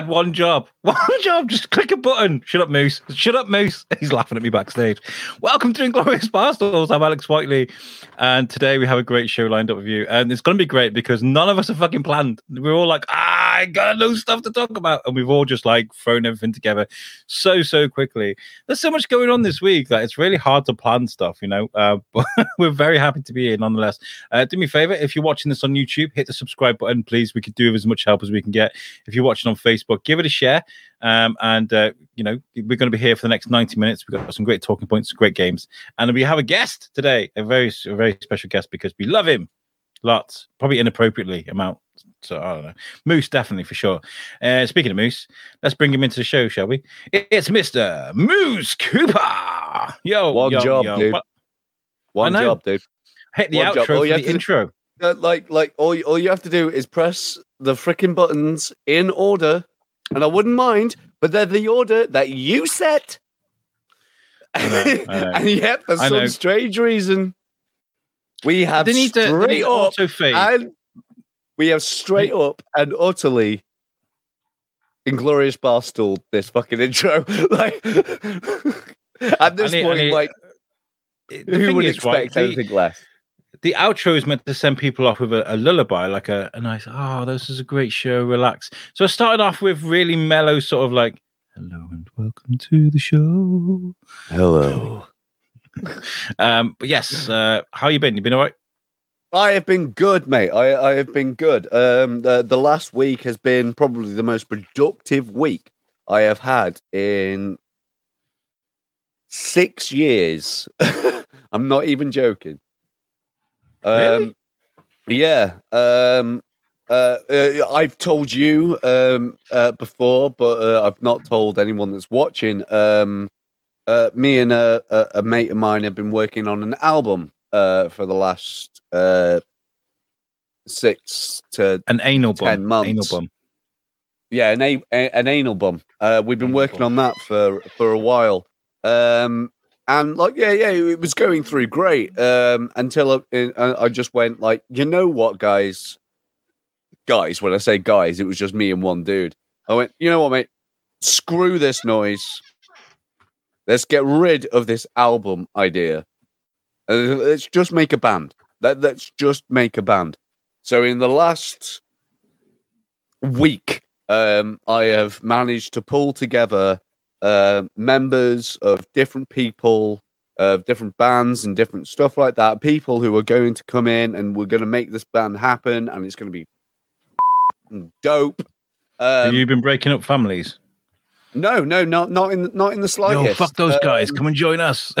Had one job. One job. Just click a button. Shut up, Moose. Shut up, Moose. He's laughing at me backstage. Welcome to Inglorious Barstools. I'm Alex Whiteley. And today we have a great show lined up with you. And it's going to be great because none of us are fucking planned. We're all like, ah, I got no stuff to talk about. And we've all just like thrown everything together so, so quickly. There's so much going on this week that it's really hard to plan stuff, you know. Uh, but we're very happy to be here nonetheless. Uh, do me a favor, if you're watching this on YouTube, hit the subscribe button, please. We could do with as much help as we can get. If you're watching on Facebook, give it a share. Um, and uh, you know, we're going to be here for the next 90 minutes. We've got some great talking points, great games, and we have a guest today, a very, a very special guest because we love him lots, probably inappropriately amount. So I don't know. Moose, definitely for sure. Uh, speaking of Moose, let's bring him into the show, shall we? It's Mr. Moose Cooper. Yo, one yo, job, yo. dude. What- One job, dude. Hit the One outro job. All for you the to- intro. Uh, like, like all, you- all you have to do is press the freaking buttons in order, and I wouldn't mind, but they're the order that you set. I know, I know. and yet, for some strange reason, we have They need to, they straight need up and we have straight up and utterly inglorious barstool this fucking intro. like at this need- point, need- like who would is, right, expect the- anything less? The outro is meant to send people off with a, a lullaby, like a, a nice, oh, this is a great show, relax. So I started off with really mellow, sort of like, hello and welcome to the show. Hello. Um, but yes, uh, how you been? You been all right? I have been good, mate. I, I have been good. Um, the, the last week has been probably the most productive week I have had in six years. I'm not even joking. Um, Really? Yeah. Um, uh, uh, I've told you um, uh, before, but uh, I've not told anyone that's watching. Um, uh, me and a, a, a mate of mine have been working on an album uh, for the last uh, six to An anal bum. months. Anal bum. yeah, an, a, an anal bum. Uh, we've been Anal working bum. on that for for a while, um, and like, yeah, yeah, it was going through great um, until I, I just went like, you know what, guys, guys. When I say guys, it was just me and one dude. I went, you know what, mate, screw this noise. Let's get rid of this album idea. Uh, let's just make a band. Let, let's just make a band. So in the last week, um, I have managed to pull together uh, members of different people, of different bands and different stuff like that. People who are going to come in and we're going to make this band happen, and it's going to be dope. Have Um, you been breaking up families? no, no, not not in the, not in the No, slightest. fuck those guys. Um, Come and join us.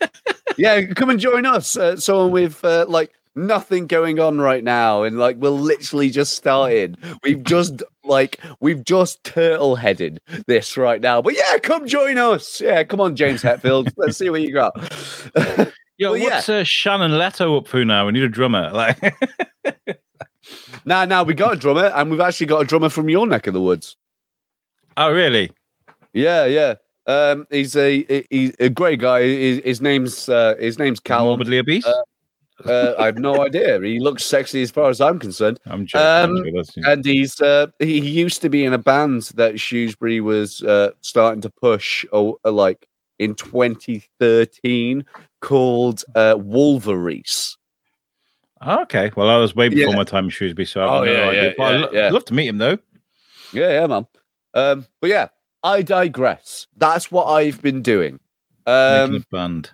yeah, come and join us. Uh, someone with uh, like nothing going on right now, and like we're literally just started. We've just like we've just turtle headed this right now. But yeah, come join us. Yeah, come on, James Hetfield. Let's see what you got. Yo, well, yeah. what's uh, Shannon Leto up for now? We need a drummer. Like, now, now we got a drummer, and we've actually got a drummer from your neck of the woods. oh, really? Yeah, yeah. Um, he's a he's a great guy. His, his name's uh, his name's Cal. Morbidly obese? Uh, Uh, I have no idea. He looks sexy as far as I'm concerned. I'm joking. I'm um, joking, And he's uh, he used to be in a band that Shrewsbury was uh, starting to push, oh, uh, like in 2013, called uh, Wolverines. Oh, okay. Well, I was way before Yeah. my time in Shrewsbury, so I've Oh, no yeah, idea. yeah, But I'd lo- yeah. love to meet him, though. Yeah, yeah, man. Um, but yeah, I digress. That's what I've been doing. Um, Making a band.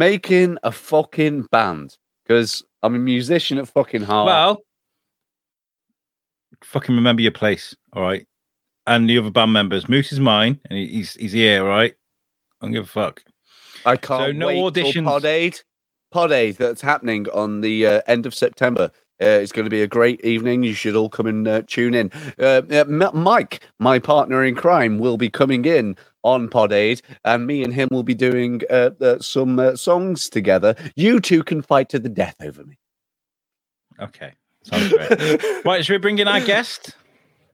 Making a fucking band because I'm a musician at fucking heart. Well, fucking remember your place, all right? And the other band members. Moose is mine, and he's he's here, all right? I don't give a fuck. I can't so no wait auditions. Pod Aid. Pod Aid that's happening on the uh, end of September. Uh, it's going to be a great evening. You should all come and uh, tune in. Uh, uh, Mike, my partner in crime, will be coming in on Pod Aid, and me and him will be doing uh, uh, some uh, songs together. You two can fight to the death over me. Okay. Sounds great. right, should we bring in our guest?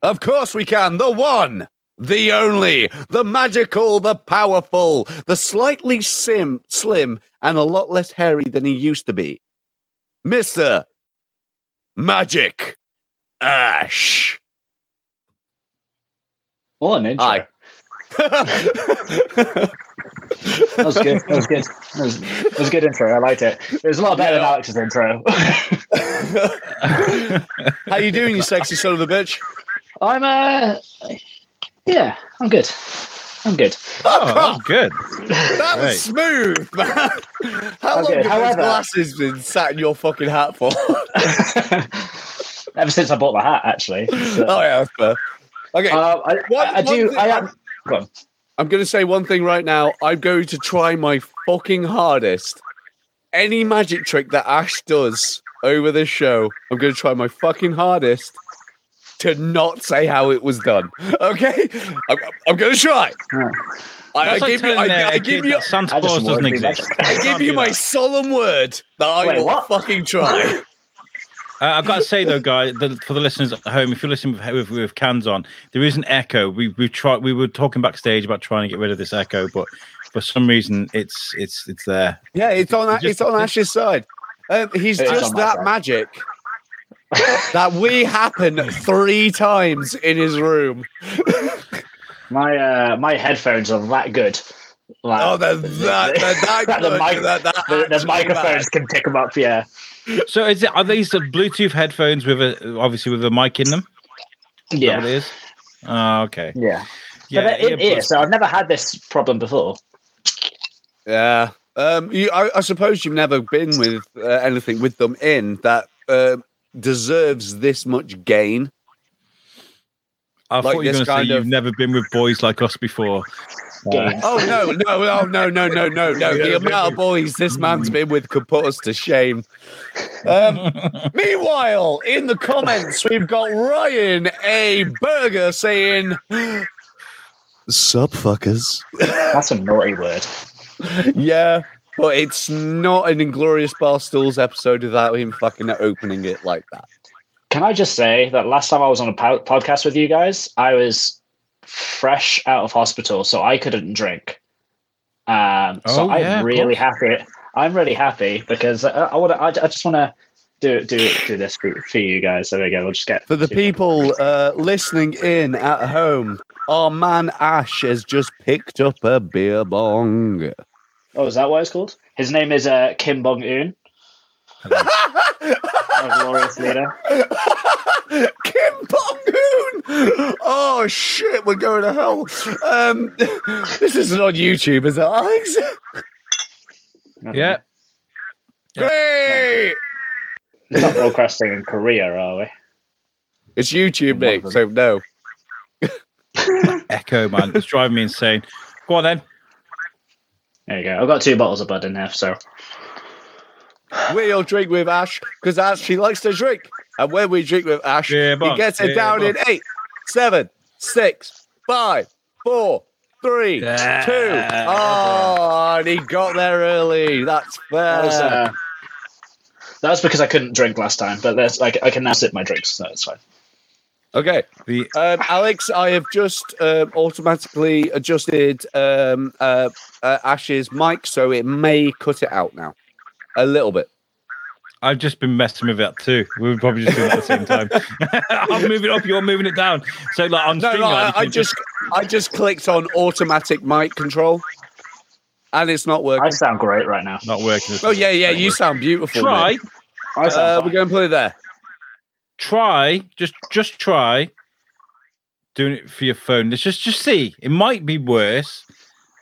Of course we can. The one, the only, the magical, the powerful, the slightly sim, slim, and a lot less hairy than he used to be. Mr. Magik Ash. What an intro. Aye. That was good. That was good. That was, that was a good intro. I liked it. It was a lot better than Alex's intro. How you doing, you sexy son of a bitch? I'm uh yeah, I'm good. I'm good. Oh, that was good. That was Right. smooth, man. How long Okay, have those however- glasses been sat in your fucking hat for? Ever since I bought the hat, actually. So, oh yeah, that's fair. Okay, uh, I, One- I, I do. I am. Go on. I'm going to say one thing right now. I'm going to try my fucking hardest. Any magic trick that Ash does over this show, I'm going to try my fucking hardest to not say how it was done. Okay, I'm, I'm going to try. Yeah. I, I That's like give you, telling, I, uh, I a give you, Santa Claus doesn't wanted to be exist. I give you my solemn word that I Wait, will what? fucking try. Uh, I've got to say though, guys, that for the listeners at home, if you're listening with, with, with cans on, there is an echo. We we tried. We were talking backstage about trying to get rid of this echo, but for some reason, it's it's it's there. Yeah, it's on. Just- it's on Ash's side. Um, he's just that side. magic that we happen three times in his room. My uh, my headphones are that good. Like, Oh, they're that, they're that The good, mic- that- that the, the microphones bad. can pick them up. Yeah. So is it? Are these the Bluetooth headphones with a obviously with a mic in them? Is that Yeah. what it is. Oh, okay. Yeah. Yeah, but they're yeah, so I've never had this problem before. Yeah. Um, you, I, I suppose you've never been with uh, anything with them in that uh, deserves this much gain. I like thought you were going to say kind you've never been with boys like us before. Games. Oh no, no, no, no, no, no, no, no! The amount of boys this man's been with could put us to shame. Um, meanwhile, in the comments, we've got Ryan A. Burger saying, "Sup, fuckers." That's a naughty word. yeah, but it's not an Inglorious Barstools episode without him fucking opening it like that. Can I just say that last time I was on a po- podcast with you guys, I was fresh out of hospital, so I couldn't drink. Um, so Oh, yeah, I'm really happy. I'm really happy because I, I want. I, I just want to do do do this for, for you guys. There we go. We'll just get For the people uh, listening in at home, our man Ash has just picked up a beer bong. Oh, is that what it's called? His name is uh, Kim Bong Un, a glorious leader. Kim Bong-hoon! Oh shit, we're going to hell. Um, this isn't on YouTube, is it, Alex? Yeah. Great! We're not broadcasting in Korea, are we? It's YouTube, mate. So no. Echo, man, it's driving me insane. Go on then. There you go. I've got two bottles of Bud in there, so We'll drink with Ash because Ash she likes to drink, and when we drink with Ash, Yeah, he gets it Yeah, down bong. in eight, seven, six, five, four, three, two. Ah. Oh, and he got there early. That's that was, fair. uh, that was because I couldn't drink last time. But that's like I can now sip my drinks, so it's fine. Okay. The Um, Alex, I have just um, automatically adjusted um, uh, uh, Ash's mic, so it may cut it out now. A little bit. I've just been messing with that too. We were probably just doing it at the same time. I'm moving it up, you're moving it down. So like on No, stream, no, guide, I, you I just I just clicked on automatic mic control, and it's not working. I sound great right now. not working. Oh yeah, yeah, you sound beautiful. try, mate. I sound Uh, fine. we're going to put it there. try, just just try doing it for your phone. Let's just just see. It might be worse.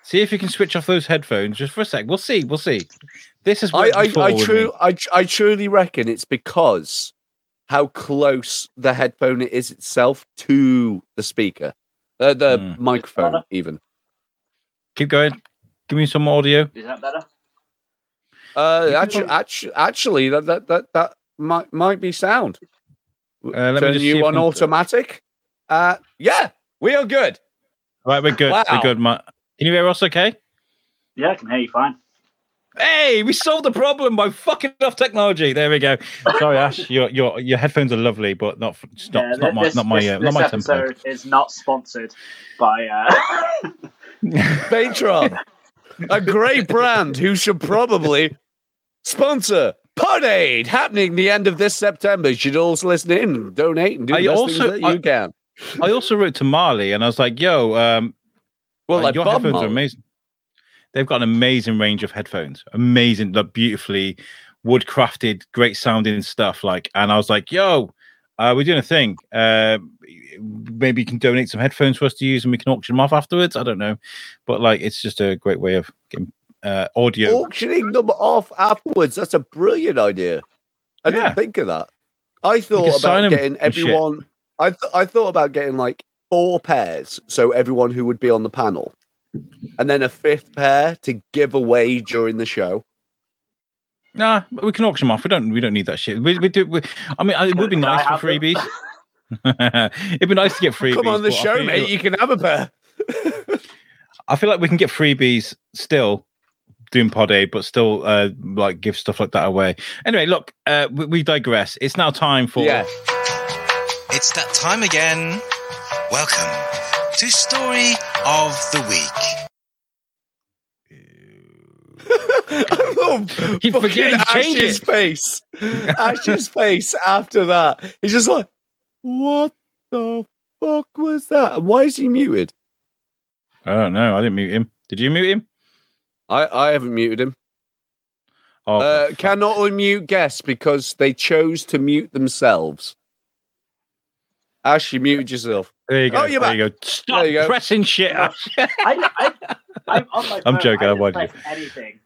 See if you can switch off those headphones just for a sec. We'll see. We'll see. This is I, I, I, true. true, I, I truly reckon it's because how close the headphone is itself to the speaker, uh, the Hmm. microphone, even. Keep going. Give me some audio. Is that better? Uh, actually, actually, actually, that that that, that might might be sound. Uh, let me Turn just see you on automatic. Uh, yeah, we are good. Right, we're good. Wow. We're good, Matt. Can you hear us okay? Yeah, I can hear you fine. Hey, we solved the problem by fucking off technology. There we go. Sorry, Ash. Your your your headphones are lovely, but not f- it's not, it's not my not my uh, not my tempo. is not sponsored by. Uh... Patreon, a great brand who should probably sponsor Pod Aid happening the end of this September. You should also listen in, donate, and do I the best also- things that you can. I also wrote to Marley and I was like, "Yo, um, Well, uh, like your Bob headphones Marley. are amazing. They've got an amazing range of headphones, amazing, like beautifully wood crafted, great sounding stuff. Like, and I was like, "Yo, uh, we're doing a thing. Uh, maybe you can donate some headphones for us to use, and we can auction them off afterwards. I don't know, but like, it's just a great way of getting uh, audio. auctioning them off afterwards. That's a brilliant idea. I Yeah. didn't think of that. I thought about getting shit. everyone. I th- I thought about getting like four pairs, so everyone who would be on the panel, and then a fifth pair to give away during the show. Nah, we can auction them off. We don't. We don't need that shit. We, we do. We, I mean, it would be nice for freebies. It'd be nice to get freebies. Come on the show, feel- mate. You can have a pair. I feel like we can get freebies still doing pod aid, but still uh, like give stuff like that away. Anyway, look, uh, we, we digress. It's now time for Yeah. It's that time again. Welcome to Story of the Week. I love He fucking forget change Ash's it. face. Ash's face after that. He's just like, what the fuck was that? Why is he muted? I don't know. I didn't mute him. Did you mute him? I, I haven't muted him. Oh, Uh, cannot unmute guests because they chose to mute themselves. Ash, you muted yourself. There you go. oh, you're there you go. Stop There you go. pressing shit. Ash. I, I, I'm on my I'm phone. joking, I I didn't wanted press you. anything.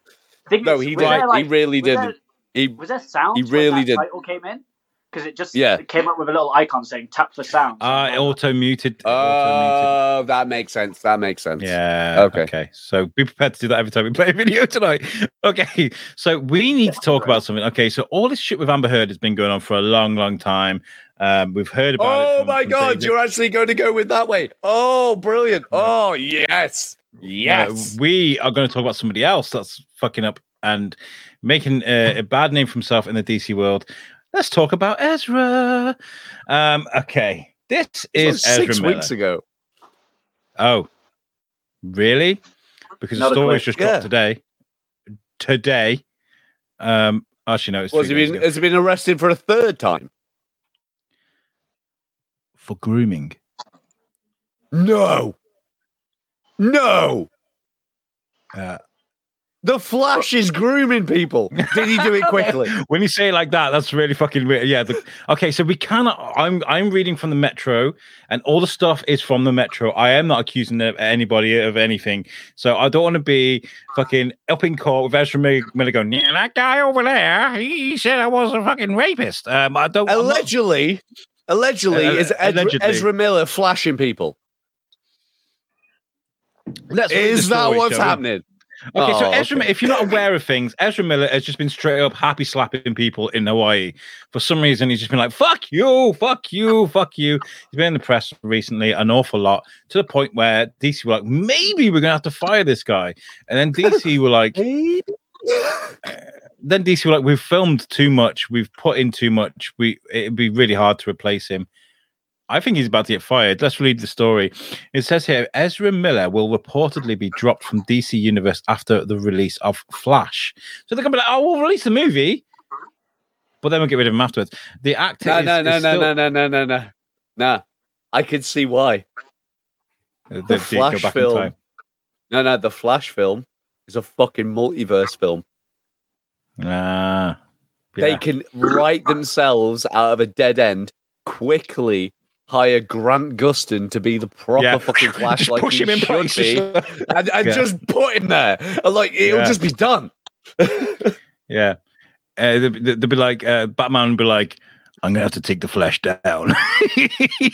Thing No, he like- he really didn't. there- He Was there sound? He when really did. Title came in because it just Yeah. it came up with a little icon saying "tap for sound." Uh, it auto muted. Oh, that makes sense. That makes sense. Yeah. Okay. Okay. So be prepared to do that every time we play a video tonight. Okay. So we need to talk about something. Okay. So all this shit with Amber Heard has been going on for a long, long time. Um, we've heard about it. Oh my god, David. you're actually going to go with that way. Oh, brilliant. Oh, yes. Uh, Yes. we are going to talk about somebody else that's fucking up and making uh, a bad name for himself in the DC world. Let's talk about Ezra. Um, okay. This is Ezra six Miller. weeks ago. Oh, really? Because Not the story's just dropped Yeah. today. Today. Um, actually, no, it's Was three he been, has he been arrested for a third time? For grooming. No. No. Uh, The Flash is grooming people. Did he do it quickly? when you say it like that, that's really fucking weird. Yeah. The, okay, so we cannot. I'm I'm reading from the Metro, and all the stuff is from the Metro. I am not accusing anybody of anything, so I don't want to be fucking up in court with Ezra Miller going, "Yeah, that guy over there, he said I was a fucking rapist." Um, I don't. I'm not- allegedly, Uh, is Ezra, allegedly. Ezra Miller flashing people? Read Is that what's happening? Okay, so Oh, Ezra, okay. if you're not aware of things, Ezra Miller has just been straight up happy slapping people in Hawaii. For some reason, he's just been like, fuck you, fuck you, fuck you. He's been in the press recently an awful lot to the point where DC were like, maybe we're going to have to fire this guy. And then DC were like, then DC were like, we've filmed too much, we've put in too much. We It'd be really hard to replace him. I think he's about to get fired. Let's read the story. It says here Ezra Miller will reportedly be dropped from DC Universe after the release of Flash. So they're to be like, oh, we'll release the movie, but then we'll get rid of him afterwards. The actor. No, is, no, no, is no, still- no, no, no, no, no. Nah. I can see why. Uh, they- The Flash film. No, no, the Flash film is a fucking multiverse film. Ah, They yeah. can write themselves out of a dead end quickly. Hire Grant Gustin to be the proper Yeah. fucking Flash, like push he him in should be, and, and Yeah. just put him there. And, like it'll just be done. Yeah. Uh, they'd, they'd be like, uh, Batman would be like, I'm going to have to take the flesh down.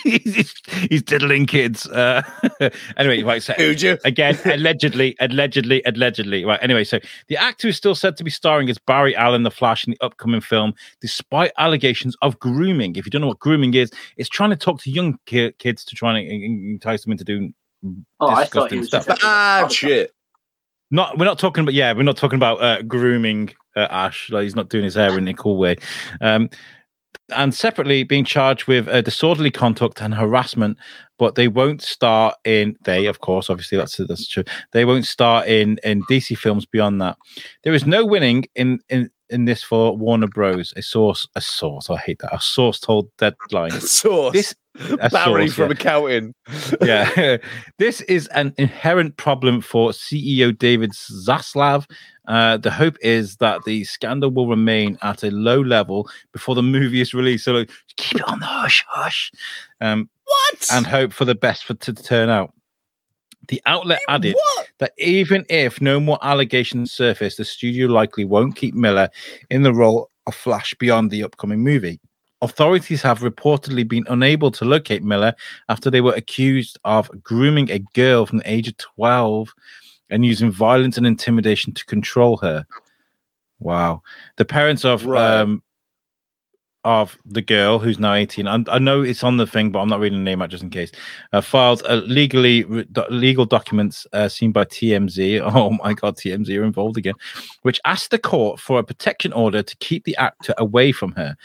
he's, he's diddling kids. Uh, anyway, right. So, Dude, you again, allegedly, allegedly, allegedly. Right. Anyway, so the actor is still said to be starring as Barry Allen, the Flash, in the upcoming film, despite allegations of grooming. If you don't know what grooming is, it's trying to talk to young ki- kids to try and en- en- entice them into doing. Oh, I thought he disgusting was stuff. just bad shit. Not, we're not talking about. Yeah, we're not talking about uh, grooming uh, Ash. Like he's not doing his hair in a cool way. Um, and separately being charged with uh, disorderly conduct and harassment, but they won't start in they, of course, obviously that's that's true. They won't start in in DC films beyond that. There is no winning in in in this for Warner Bros. A source, a source. I hate that. A source told Deadline. Source. This a Barry source, from yeah. accounting. yeah, this is an inherent problem for CEO David Zaslav. Uh, the hope is that the scandal will remain at a low level before the movie is released. So like, keep it on the hush hush, um, What? and hope for the best for to turn out. The outlet added what? that even if no more allegations surface, the studio likely won't keep Miller in the role of Flash beyond the upcoming movie. Authorities have reportedly been unable to locate Miller after they were accused of grooming a girl from the age of 12 and using violence and intimidation to control her. Wow. The parents of Right. um of the girl who's now 18 I, I know it's on the thing but i'm not reading the name out just in case. Uh, filed uh, legally re- legal documents uh, seen by tmz oh my god tmz are involved again. Which asked the court for a protection order to keep the actor away from her.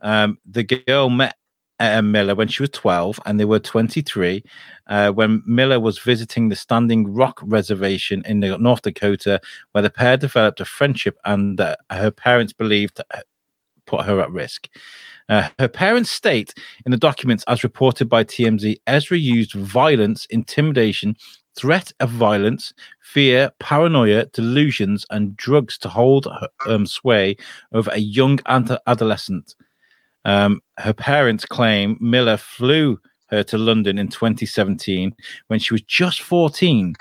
Um, the girl met uh, Miller when she was 12 and they were 23 uh, when Miller was visiting the Standing Rock Reservation in North Dakota, where the pair developed a friendship and her parents believed put her at risk. Uh, her parents state in the documents, as reported by TMZ, Ezra used violence, intimidation, threat of violence, fear, paranoia, delusions, and drugs to hold her, um, sway over a young ant- adolescent. Um, her parents claim Miller flew her to London in 2017 when she was just 14.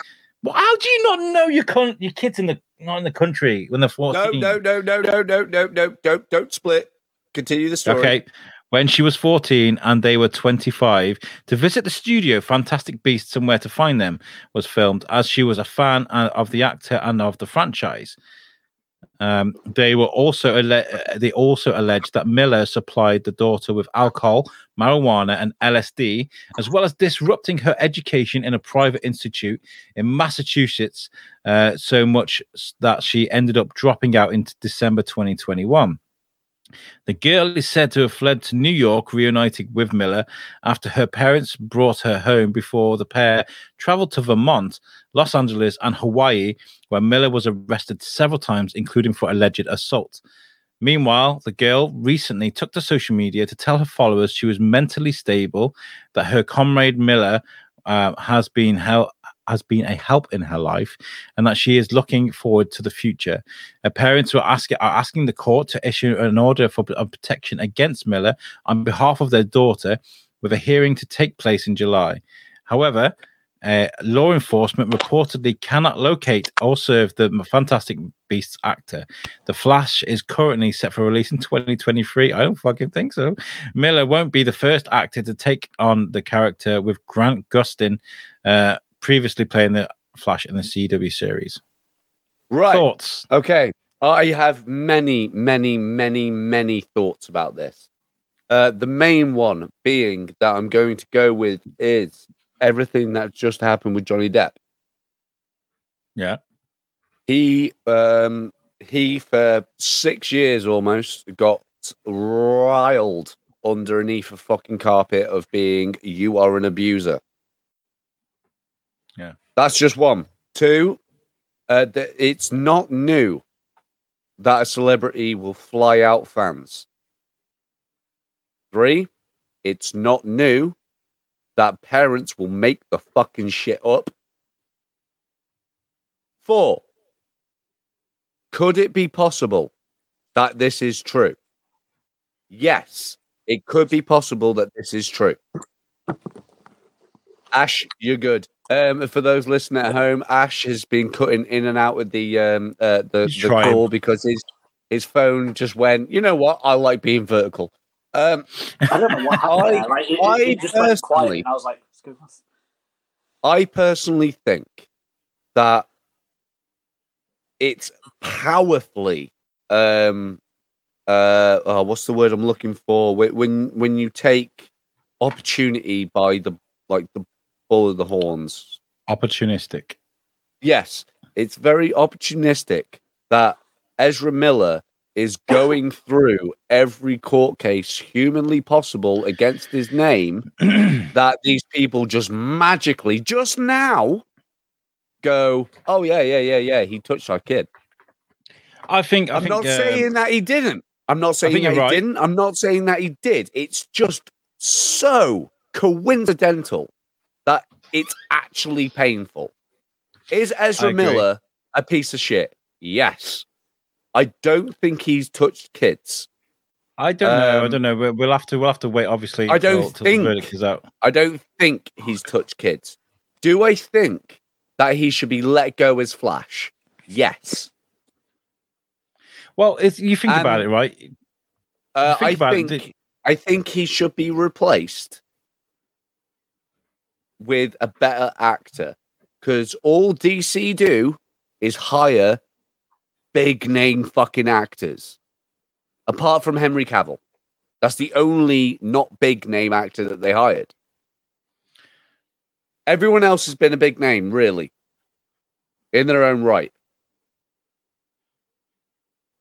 Well, how do you not know your con- your kids in the not in the country when they're 14? No, no, no, no, no, no, no, no. Don't don't split. Continue the story. Okay. When she was 14 and they were 25, to visit the studio Fantastic Beasts and Where to Find Them was filmed as she was a fan uh, of the actor and of the franchise. Um, they were also uh, they also alleged that Miller supplied the daughter with alcohol, marijuana, and LSD, as well as disrupting her education in a private institute in Massachusetts, uh, so much that she ended up dropping out in December 2021. The girl is said to have fled to New York, reuniting with Miller after her parents brought her home before the pair traveled to Vermont, Los Angeles, and Hawaii, where Miller was arrested several times, including for alleged assault. Meanwhile, the girl recently took to social media to tell her followers she was mentally stable, that her comrade Miller uh, has been hel- has been a help in her life, and that she is looking forward to the future. Her parents were asking are asking the court to issue an order for protection against Miller on behalf of their daughter, with a hearing to take place in July. However, uh, law enforcement reportedly cannot locate or serve the Fantastic Beasts actor. The Flash is currently set for release in 2023. I don't fucking think so. Miller won't be the first actor to take on the character, with Grant Gustin uh, previously playing the Flash in the CW series. Right. Thoughts? Okay. I have many, many, many, many thoughts about this. Uh, the main one being that I'm going to go with is everything that just happened with Johnny Depp. Yeah. He um he for six years almost got riled underneath a fucking carpet of being you are an abuser. Yeah. That's just one. Two, uh, th- it's not new that a celebrity will fly out fans. Three, it's not new that parents will make the fucking shit up. Four, could it be possible that this is true? Yes, it could be possible that this is true. Ash, you're good. Um, for those listening at home, Ash has been cutting in and out with the um, uh, the, the call because his his phone just went. You know what? I like being vertical. Um, I don't know what happened. I- there. Like, it, I it, it just went quiet, personally- and I was like, I personally think that it's powerfully um uh oh, what's the word I'm looking for when when you take opportunity by the like the of the horns Opportunistic. yes it's very opportunistic that Ezra Miller is going through every court case humanly possible against his name that these people just magically just now go, oh yeah, yeah, yeah, yeah, he touched our kid. I think. I I'm think, not um, saying that he didn't. I'm not saying that he right. didn't. I'm not saying that he did. It's just so coincidental it's actually painful. Is Ezra. Miller a piece of shit? Yes. I don't think he's touched kids. I don't know. I Um, don't know. We'll, we'll have to. We'll have to wait. Obviously, I don't till, till think- out. I don't think he's touched kids. Do I think that he should be let go as Flash? Yes. Well, you think about Um, it, right? Uh, Think I about it, think the- I think he should be replaced with a better actor because all DC do is hire big name fucking actors. Apart from Henry Cavill, that's the only not big name actor that they hired. Everyone else has been a big name, really, in their own right.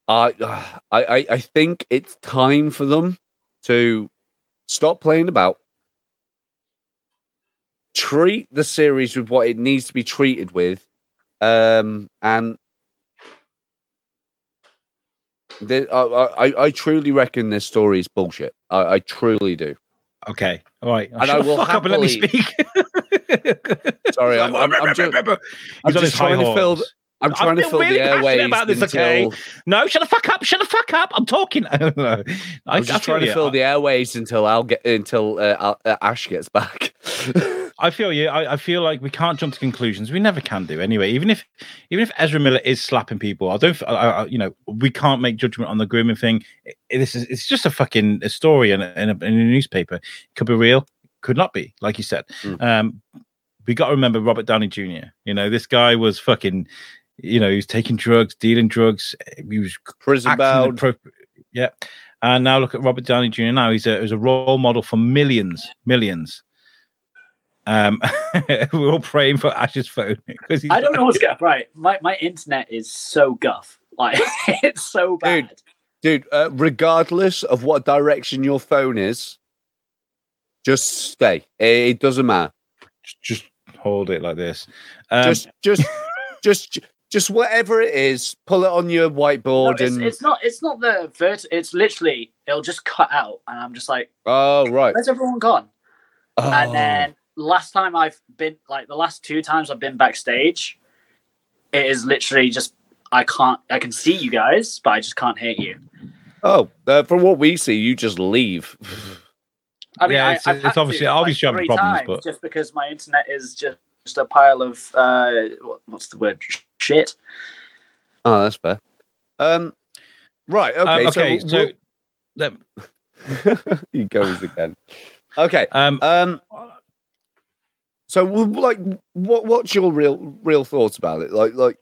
I, uh, I, I, I think it's time for them to stop playing about. Treat the series with what it needs to be treated with, um, and the, I, I, I truly reckon this story is bullshit. I, I truly do. Okay. All right. And Shut I will fuck up and let me speak. Sorry, I'm, I'm, I'm, just, I'm just trying to fill. I'm I trying to fill really the airways about this, until. okay? No, shut the fuck up! Shut the fuck up! I'm talking. I don't know. I I'm just trying to fill the airways until I'll get until uh, uh, Ash gets back. I feel you. I, I feel like we can't jump to conclusions. We never can do anyway. Even if, even if Ezra Miller is slapping people, I don't. I, I- you know, we can't make judgment on the grooming thing. This is. It's just a fucking a story in a, in a, in a newspaper. Could be real. Could not be. Like you said. Mm. Um, we got to remember Robert Downey Jr. You know, this guy was fucking. You know, he was taking drugs, dealing drugs. He was Prison bound. appropri- yeah. And now look at Robert Downey Jr. Now he's a he's a role model for millions, millions. Um, we're all praying for Ash's phone because I don't know what's going right. My my internet is so guff. Like it's so bad. Dude, uh, regardless of what direction your phone is, just stay. It, it doesn't matter. Just hold it like this. Um, just, just, just, just whatever it is, pull it on your No, whiteboard it's, and. it's not. It's not the vert. It's literally. It'll just cut out, and I'm just like, oh right. "Where's everyone gone?" Oh, And then last time I've been, like the last two times I've been backstage, it is literally just I can't. I can see you guys, but I just can't hear you. oh, uh, from what we see, you just leave. I mean, Yeah, it's- I've it's had to, obviously- obviously like, having three problems, but- just because my internet is just, just a pile of uh, what- what's the word? Shit. oh, that's fair. Um, right. um, Okay. okay, so, so, let- we'll- he goes again. Okay. um, Um. So, like, what what's your real real thoughts about it? Like, like,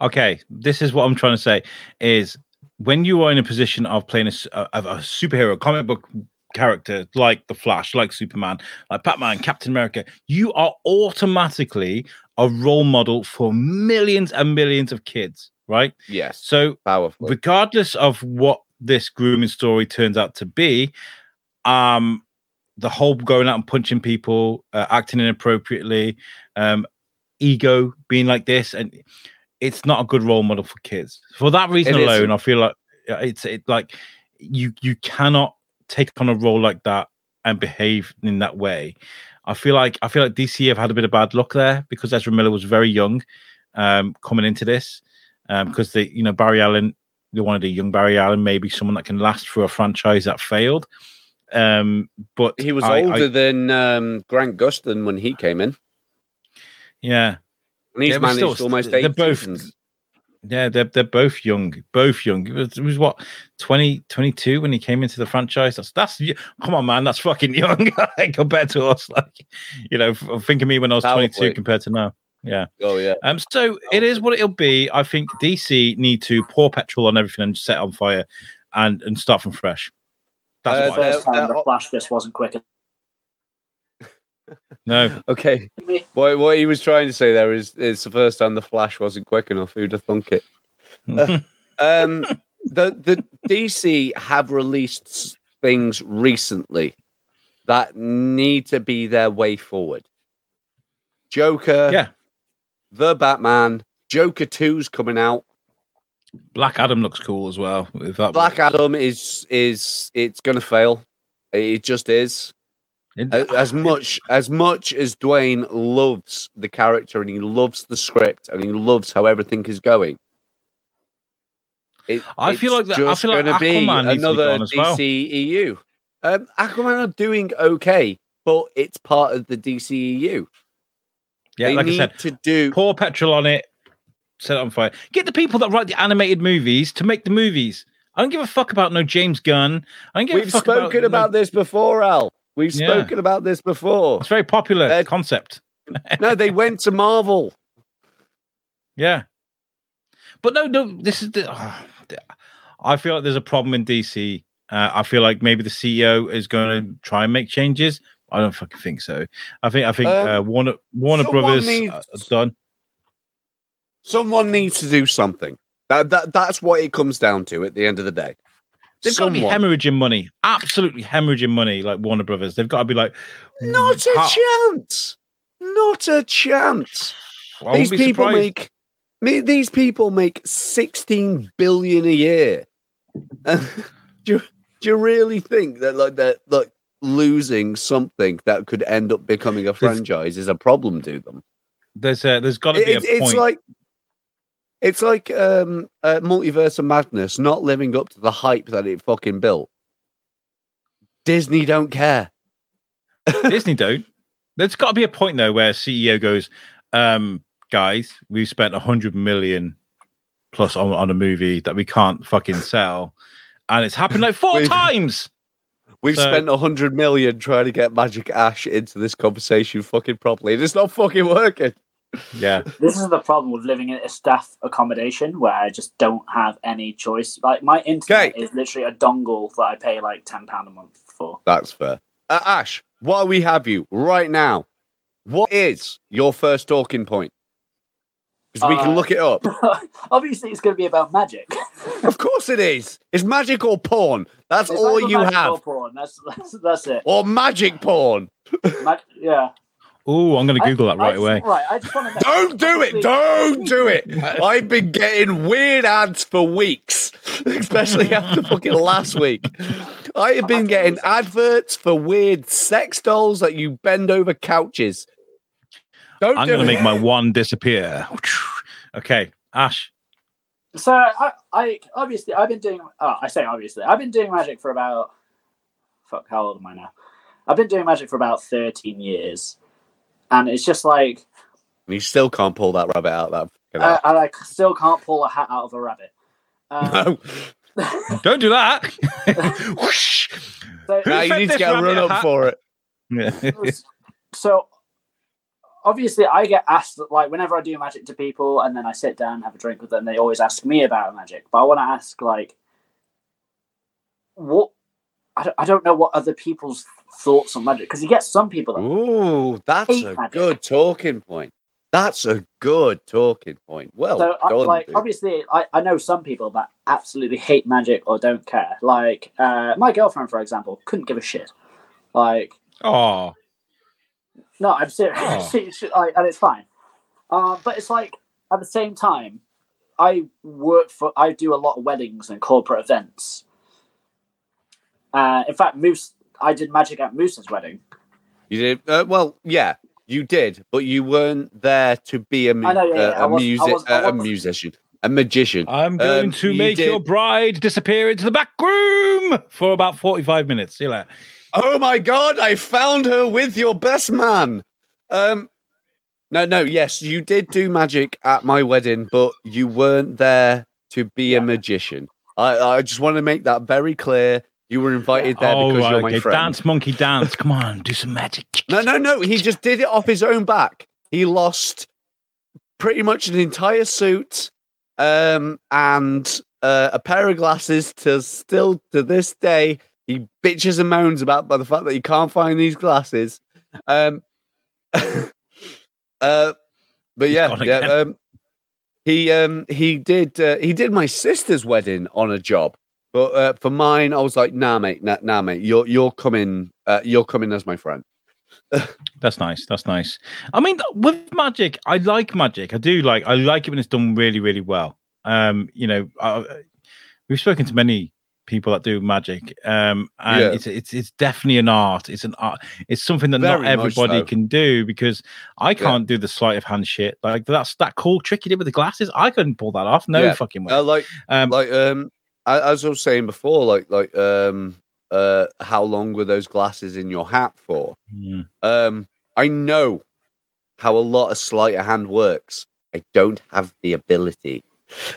okay, this is what I'm trying to say: is when you are in a position of playing a, of a superhero comic book character like the Flash, like Superman, like Batman, Captain America, you are automatically a role model for millions and millions of kids, right? yes, So powerful. regardless of what this grooming story turns out to be, um, the whole going out and punching people, uh, acting inappropriately, um, ego being like this, and it's not a good role model for kids. For that reason It alone, isn't. I feel like it's it like you you cannot take on a role like that and behave in that way. I feel like I feel like DC have had a bit of bad luck there because Ezra Miller was very young um, coming into this because they you know Barry Allen they wanted a young Barry Allen, maybe someone that can last for a franchise that failed. Um, but he was I- I- older than um, Grant Gustin when he came in, yeah, and he's Yeah, managed still, almost they're eight both- seasons. yeah, they're they're both young, both young. It was, it was what 20, 22 when he came into the franchise. That's that's y- come on, man, that's fucking young compared to us. Like, you know, think of me when I was twenty two compared to now. Yeah. Oh yeah, Um, so it is what it'll be. I think DC need to pour petrol on everything and set on fire, and and start from fresh. That's Uh, what I- there- First time uh, the flash just wasn't quick enough. no. okay. What what he was trying to say there is it's the first time the Flash wasn't quick enough. Who'd have thunk it? Um, the the DC have released things recently that need to be their way forward. Joker, yeah. the Batman, Joker 2's coming out. Black Adam looks cool as well. Black Adam is is it's going to fail. It just is. As much as much as Dwayne loves the character and he loves the script and he loves how everything is going. It, I feel like that- I feel like gonna be Aquaman another as well. DCEU. Um, Aquaman are doing okay, but it's part of the DCEU. yeah, they like I said, to do. pour petrol on it, set it on fire. Get the people that write the animated movies to make the movies. I don't give a fuck about no James Gunn. I don't give a We've fuck spoken about, about, this before, Al. We've Yeah. spoken about this before. It's very popular Uh, concept. no, they went to Marvel. Yeah, but no, no. This is the. the- I feel like there's a problem in DC. Uh, I feel like maybe the CEO is going to try and make changes. I don't fucking think so. I think I think Um, uh, Warner Warner Brothers needs- uh, done. Someone needs to do something. That, that that's what it comes down to at the end of the day. They've got to be hemorrhaging money, absolutely hemorrhaging money, like Warner Brothers. They've got to be like, Not a how- chance. Not a chance. Wouldn't these people surprised. make these people make 16 billion a year. do, you, do you really think that like that like losing something that could end up becoming a franchise is a problem to them? There's there's got to be It- a it's point. like it's like um uh, multiverse of madness not living up to the hype that it fucking built. Disney don't care. Disney don't. There's got to be a point though where CEO goes, um, guys, we've spent a hundred million plus on, on a movie that we can't fucking sell, and it's happened like 4 We've- times. We've So- spent a hundred million trying to get Magik Ash into this conversation fucking properly. and It's not fucking working. Yeah, This is the problem with living in a staff accommodation where I just don't have any choice. Like my internet Okay. is literally a dongle that I pay like ten pound a month for. That's fair. Uh, Ash, while we have you right now, what is your first talking point? Because we can Uh, look it up. Obviously, it's going to be about magic. Of course it is. It's magic or porn. That's It's all you magic or have. porn. That's, that's that's it. Or magic porn. Mag- yeah. Oh, I'm going to I- Google that right just- away. Right. I just want to. Don't do it. Don't do it. I've been getting weird ads for weeks, especially after fucking last week. I have been getting adverts for weird sex dolls that you bend over couches. Don't I'm do going to make my one disappear. Okay, Ash. So I, I obviously I've been doing. Oh, I say obviously I've been doing magic for about. Fuck, how old am I now? I've been doing magic for about thirteen years, and it's just like, And you still can't pull that rabbit out. That uh, and I still can't pull a hat out of a rabbit. Um, no. Don't do that. Whoosh. so, Who Now you need to get a run up hat? for it. Yeah. so obviously I get asked like whenever I do magic to people and then I sit down and have a drink with them, they always ask me about magic. But I want to ask like what I don't, I don't know what other people's thoughts on magic because you get some people that Ooh, that's Hate a magic. good talking point. That's a good talking point. Well so I, done, like dude. obviously I, I know some people that absolutely hate magic or don't care. Like uh, my girlfriend, for example, couldn't give a shit. Like Oh, No, I'm serious. Oh. She- she- like, and it's fine. Um, but it's like at the same time, I work for. I do a lot of weddings and corporate events. Uh, in fact, Moose. I did magic at Moose's wedding. You did uh, well, yeah, you did, but you weren't there to be a, mu- I know, yeah, yeah, uh, I a, was- I music, was- I uh, a musician, a magician. I'm going Um, to you make your bride disappear into the back room for about 45 minutes. See you later. Oh my god, I found her with your best man. Um no, no, yes, you did do magic at my wedding, but you weren't there to be Yeah. a magician. I, I just want to make that very clear. You were invited there oh, because right, you're my okay. friend. Dance, monkey, dance. Come on, do some magic. No, no, no. He just did it off his own back. He lost pretty much an entire suit um, and uh, a pair of glasses to still to this day. He bitches and moans about by the fact that he can't find these glasses. Um, uh, but yeah, yeah. Um, he um, he did uh, he did my sister's wedding on a job, but uh, for mine, I was like, nah, mate, nah, nah mate, you're you're coming, uh, you're coming as my friend. That's nice. That's nice. I mean, with magic, I like magic. I do like. I like it when it's done really, really well. Um, you know, uh, we've spoken to many people that do magic, um, and Yeah. it's it's it's definitely an art. It's an art. It's something that not Very much everybody so. can do because I can't do the sleight of hand shit. Like that's that cool trick you did with the glasses. I couldn't pull that off. No Yeah. fucking way. Uh, like Um, like um as I was saying before, like like um uh how long were those glasses in your hat for? mm, Um I know how a lot of sleight of hand works. I don't have the ability.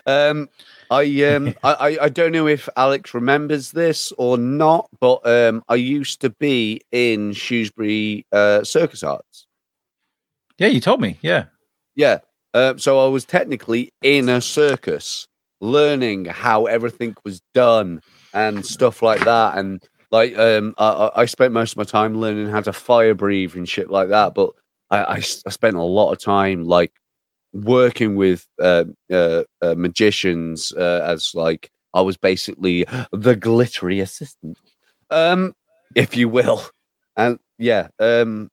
Um I um I, I, I don't know if Alex remembers this or not, but um I used to be in Shrewsbury uh Circus Arts. yeah, you told me. Yeah. Yeah. Uh, so I was technically in a circus learning how everything was done and stuff like that. And like, um, I, I- I spent most of my time learning how to fire breathe and shit like that. But i i spent a lot of time like working with uh, uh, uh, magicians uh, as like I was basically the glittery assistant, um, if you will. And yeah, um,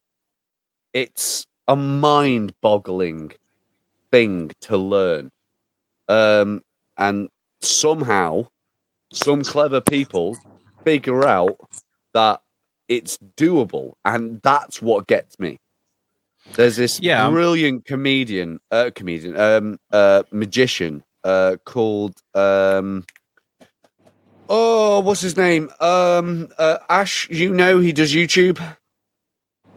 it's a mind-boggling thing to learn. Um, and somehow, some clever people figure out that it's doable, and that's what gets me. There's this Yeah, brilliant comedian, uh, comedian, um, uh, magician, uh, called um, oh, what's his name? Um, uh, Ash. You know he does YouTube.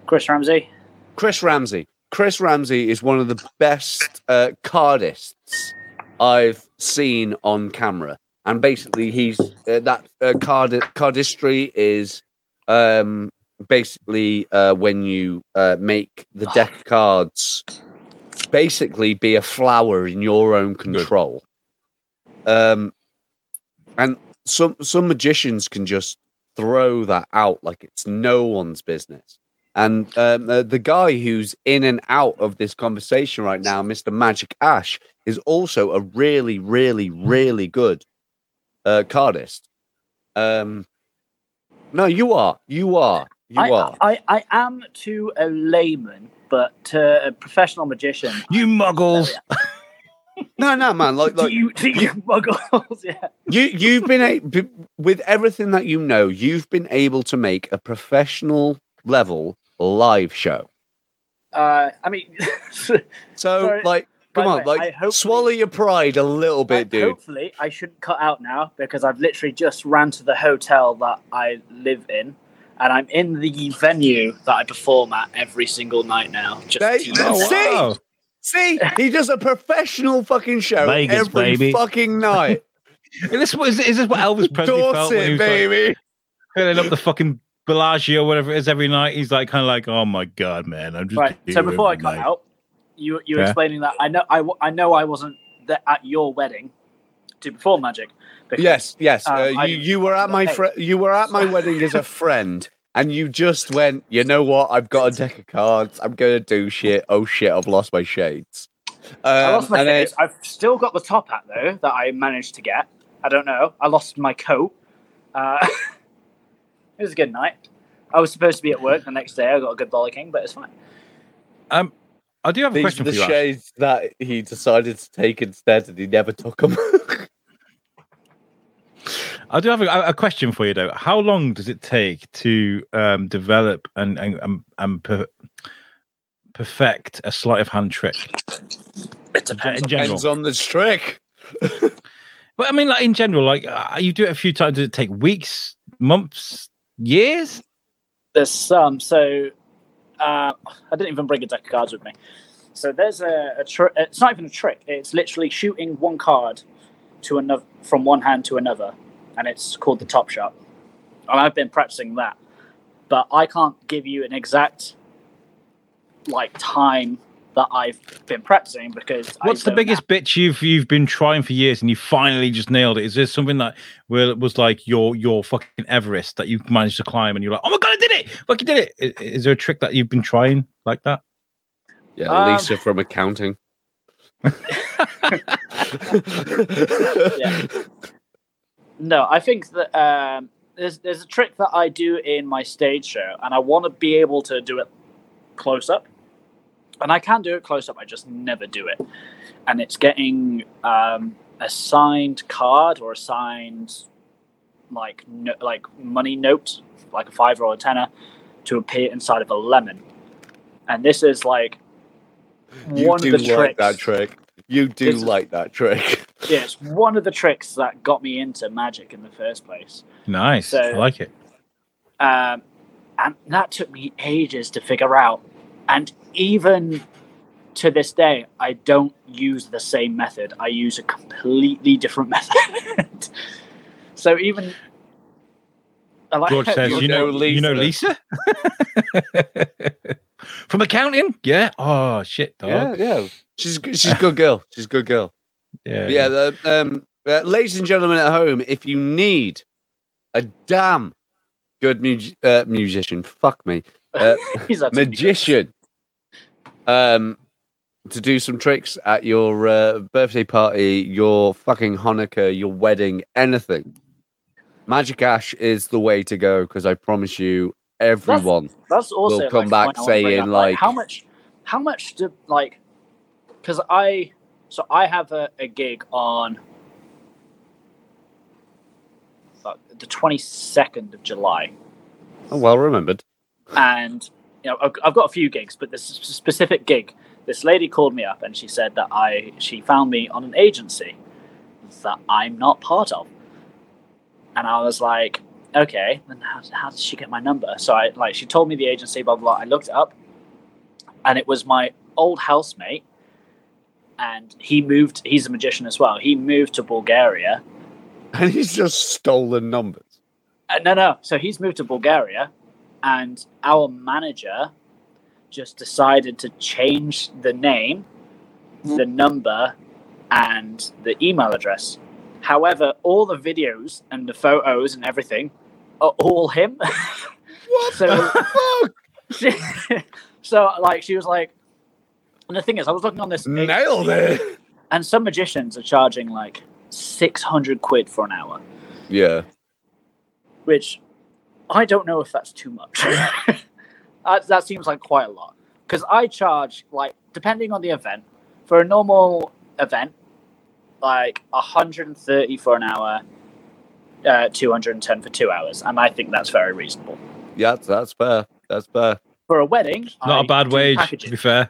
Chris Ramsay. Chris Ramsay. Chris Ramsay is one of the best uh, cardists I've seen on camera, and basically, he's uh, that uh, card cardistry is um, basically uh, when you uh, make the deck of cards basically be a flower in your own control. Um, and some some magicians can just throw that out like it's no one's business. And um, uh, the guy who's in and out of this conversation right now, Mr. Magik Ash, is also a really, really, really good uh, cardist. Um, no, you are. You are. You I, are. I, I am to a layman, but to a professional magician. You muggles. No, no, man. Like, Do you, do you muggles? yeah. you, you've been a, with everything that you know. You've been able to make a professional level live show. Uh, I mean, So, Sorry, like, come on, way, like, swallow your pride a little bit, Like, dude. Hopefully, I shouldn't cut out now because I've literally just ran to the hotel that I live in, and I'm in the venue that I perform at every single night now. Just There to you you know. See? wow. See, he does a professional fucking show Vegas, every baby. fucking night. Is this, what- is, is this what Elvis Presley felt when he Dorset, was like, baby. filling up the fucking Bellagio, whatever it is, every night? He's like, kind of like, oh my god, man, I'm just Right. So before I cut night." out, you you Yeah. explaining that I know I, w- I know I wasn't th- at your wedding to perform magic. because- Yes, yes. Um, uh, I- you, you were at my fr- you were at my wedding as a friend, and you just went. You know what? I've got a deck of cards. I'm gonna do shit. Oh shit! I've lost my shades. Um, I lost my and then- face. I've still got the top hat though that I managed to get. I don't know. I lost my coat. Uh, it was a good night. I was supposed to be at work the next day. I got a good bollocking, but it's fine. Um, I do have a These are question the for you. Ash. shades that he decided to take instead, and he never took them. I do have a, a question for you though. How long does it take to um, develop and and and, and per, perfect a sleight of hand trick? It depends. In general, Depends on the trick. but I mean, like in general, like uh, you do it a few times. Does it take weeks, months, years? There's some. So uh, I didn't even bring a deck of cards with me. So there's a, a trick. It's not even a trick. It's literally shooting one card to another from one hand to another, and it's called the top shot. And I've been practicing that, but I can't give you an exact like time that I've been practicing because I What's the don't biggest bitch you've you've been trying for years and you finally just nailed it? Is there something that where it was like your your fucking Everest that you managed to climb and you're like, oh my god, I did it! Fucking did it! I- Is, there a trick that you've been trying like that? Yeah, Um, Lisa from accounting. Yeah. No, I think that um, there's there's a trick that I do in my stage show, and I want to be able to do it close up, and I can do it close up. I just never do it, and it's getting um, a signed card or a signed like no, like money note, like a five or a tenner, to appear inside of a lemon. And this is like You one do of the like tricks. that trick. You do It's- like that trick. Yeah, it's one of the tricks that got me into magic in the first place. nice. So- I like it. Um, and that took me ages to figure out. And even to this day, I don't use the same method. I use a completely different method. so even like George says, You "You know, know you know Lisa from accounting." Yeah. Oh shit, dog. Yeah, yeah. She's she's a good girl. She's a good girl. Yeah. Yeah, the, um, uh, ladies and gentlemen at home, if you need a damn good mu- uh, musician, fuck me, uh, he's actually magician, um, to do some tricks at your uh, birthday party, your fucking Hanukkah, your wedding, anything. Magik Ash is the way to go because I promise you, everyone. That's also will come like, back point I wanna bring saying, up, like- how much, how much do like, because I, so I have a, a gig on the twenty second of July, Oh, well remembered. and you know I've, got a few gigs, but this specific gig, this lady called me up and she said that I she found me on an agency that I'm not part of, and I was like, okay, then how, how did she get my number? So I like she told me the agency, blah blah. blah. I looked it up, and it was my old housemate, and he moved. He's a magician as well. He moved to Bulgaria. And he's just stolen numbers. Uh, no, no. So he's moved to Bulgaria, and our manager just decided to change the name, the number, and the email address. However, all the videos and the photos and everything are all him. What So- the fuck? so, like, she was like, and the thing is, I was looking on this, Nailed it. and some magicians are charging like six hundred quid for an hour. Yeah. which I don't know if that's too much. that, that seems like quite a lot because I charge like depending on the event for a normal event, like 130 for an hour, uh, 210 for two hours, and I think that's very reasonable. Yeah, that's fair. That's fair. For a wedding, Not I a bad wage, packages. to be fair.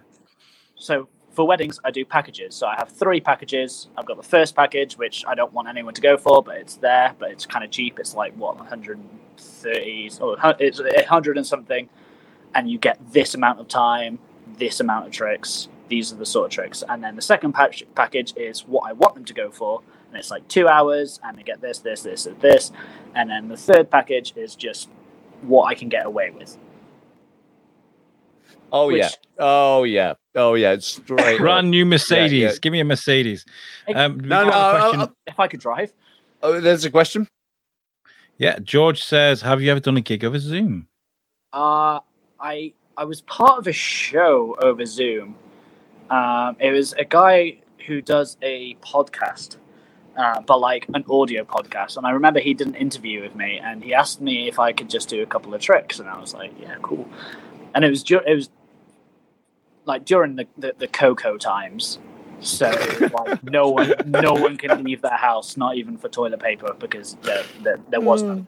So for weddings, I do packages. So I have three packages. I've got the first package, which I don't want anyone to go for, but it's there, but it's kind of cheap. It's like what 130 or it's 100 and something, and you get this amount of time, this amount of tricks. These are the sort of tricks. And then the second pack- package is what I want them to go for, and it's like two hours, and they get this, this, this, and this. And then the third package is just what I can get away with. Oh Which- yeah. Oh yeah. Oh yeah. It's straight. up. Brand new Mercedes. yeah. Give me a Mercedes. Um, No, no. a I- question. If I could drive, oh, there's a question. yeah, George says, "Have you ever done a gig over Zoom?" Uh, I I was part of a show over Zoom. Um, it was a guy who does a podcast, uh, but like an audio podcast. And I remember he did an interview with me, and he asked me if I could just do a couple of tricks, and I was like, "Yeah, cool." And it was dur- it was like during the the, the Coco times. So like no one no one can leave their house, not even for toilet paper, because there there, there was none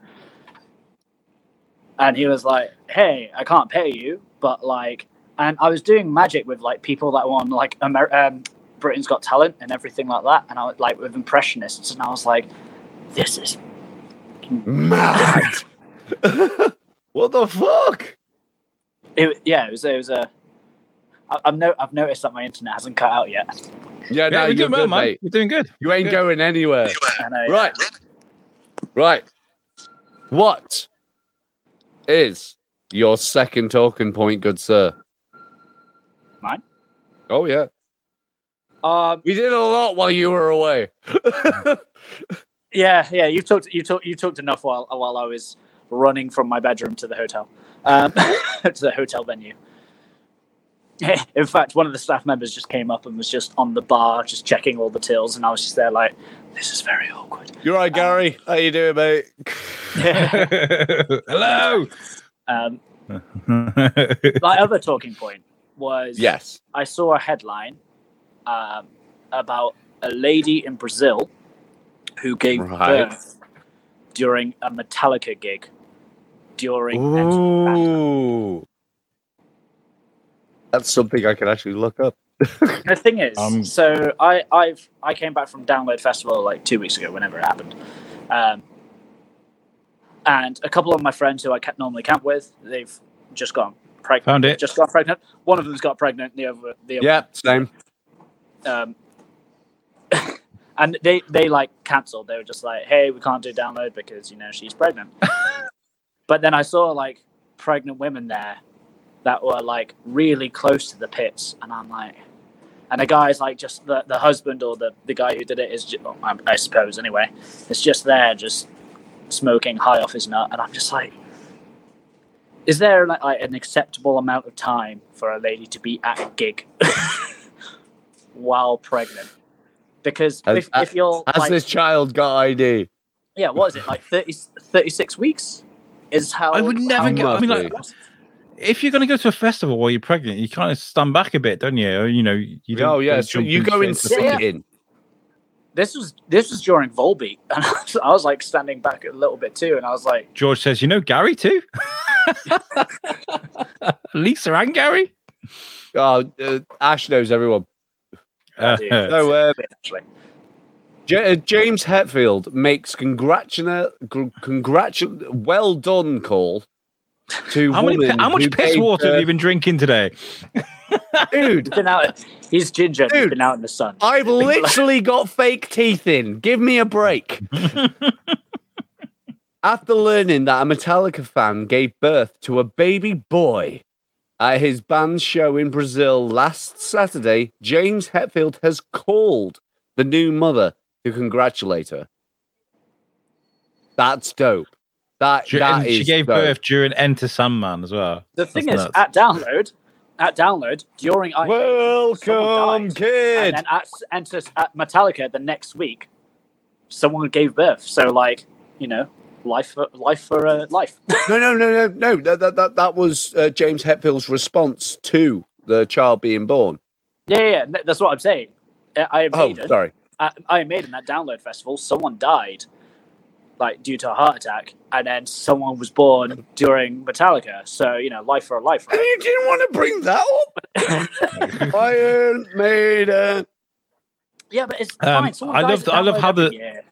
and he was like, "Hey, I can't pay you, but like," and I was doing magic with like people that were on like Amer- um, Britain's Got Talent and everything like that, and I was like with impressionists, and I was like, "This is Mad. what the fuck? It, yeah." It was it was a. I- I've no, I've noticed that my internet hasn't cut out yet. Yeah, Yeah, no, we're you're doing well, good, man. mate. You're doing good. You ain't Good. going anywhere. And I, Right. Right. What is your second talking point, good sir? Mine? Oh yeah. Um, We did a lot while you were away. yeah, yeah. You talked, you talked, you talked enough while while I was running from my bedroom to the hotel, um, to the hotel venue. In fact, one of the staff members just came up and was just on the bar, just checking all the tills, and I was just there like, "This is very awkward." You're right, Gary. How you doing, mate? Hello. um, my other talking point was Yes. I saw a headline um, about a lady in Brazil who gave Right. birth during a Metallica gig during Enter the Ooh. That's something I can actually look up. The thing is, Um, so I I've I came back from Download Festival like two weeks ago, whenever it happened, um, and a couple of my friends who I ca- normally camp with, they've just gone pregnant. Found it. Just got pregnant. One of them's got pregnant. The other, the other Yeah, same. um, and they they like cancelled. They were just like, "Hey, we can't do download because you know she's pregnant." but then I saw like pregnant women there that were like really close to the pits, and I'm like, and the guy's like just the, the husband or the, the guy who did it is, just, I, I suppose anyway, it's just there just smoking high off his nut, and I'm just like. Is there like, like an acceptable amount of time for a lady to be at a gig while pregnant? Because Has- if, if you're Has like, this child got ID? yeah, what is it like 30, 36 weeks? Is how I would never how get- I mean, like, If you're going to go to a festival while you're pregnant, you kind of stand back a bit, don't you? You know, you don't. Oh yeah, so you go in straight Yeah, yeah. this was this was during Volbeat, and I was, I was like standing back a little bit too, and I was like, George says, "You know Gary too." Lisa and Gary. Oh, uh, Ash knows everyone. Uh, dude. So, uh, actually, J- uh, James Hetfield makes congratula- gr- congratu- well done call to how many? woman How much piss gave water have you been drinking today? dude? he's been out. He's ginger. He's Dude. been out in the sun. I've literally got fake teeth in. Give me a break. After learning that a Metallica fan gave birth to a baby boy at his band's show in Brazil last Saturday, James Hetfield has called the new mother to congratulate her. That's dope. That, Dur- that she gave dope. birth during Enter Sandman as well. The thing That's is, nuts. at download, at download during I Welcome, died. kid. and then at, enter, at Metallica the next week, someone gave birth. So like, you know, life for life for uh, life. No, no, no, no, no. That that that, that was uh, James Hetfield's response to the child being born. yeah, yeah, yeah, that's what I'm saying. I Oh, sorry. At Iron Maiden that download festival, someone died, like due to a heart attack, and then someone was born during Metallica. So you know, life for a life. And you didn't want to bring that up. Iron Maiden. yeah, but it's Um, fine. Someone I love- I love how the- year.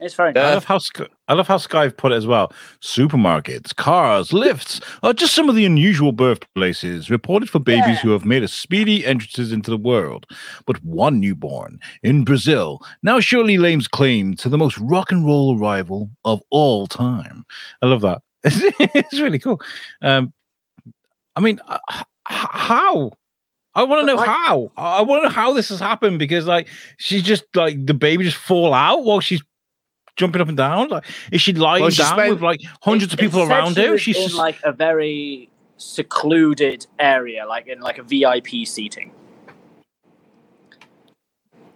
It's very I love how Sky, I love how Sky put it as well. Supermarkets, cars, lifts are just some of the unusual birthplaces reported for babies Yeah. who have made a speedy entrances into the world. But one newborn in Brazil now surely lays claim to the most rock and roll arrival of all time. I love that. it's really cool. Um, I mean, uh, h- how? I want to know Like- how. I want to know how this has happened because, like, she just like the baby just fall out while she's jumping up and down. Like, is she lying Well, she down spent- with like hundreds of It- it people said around she her? was She's in just like a very secluded area, like in like a VIP seating.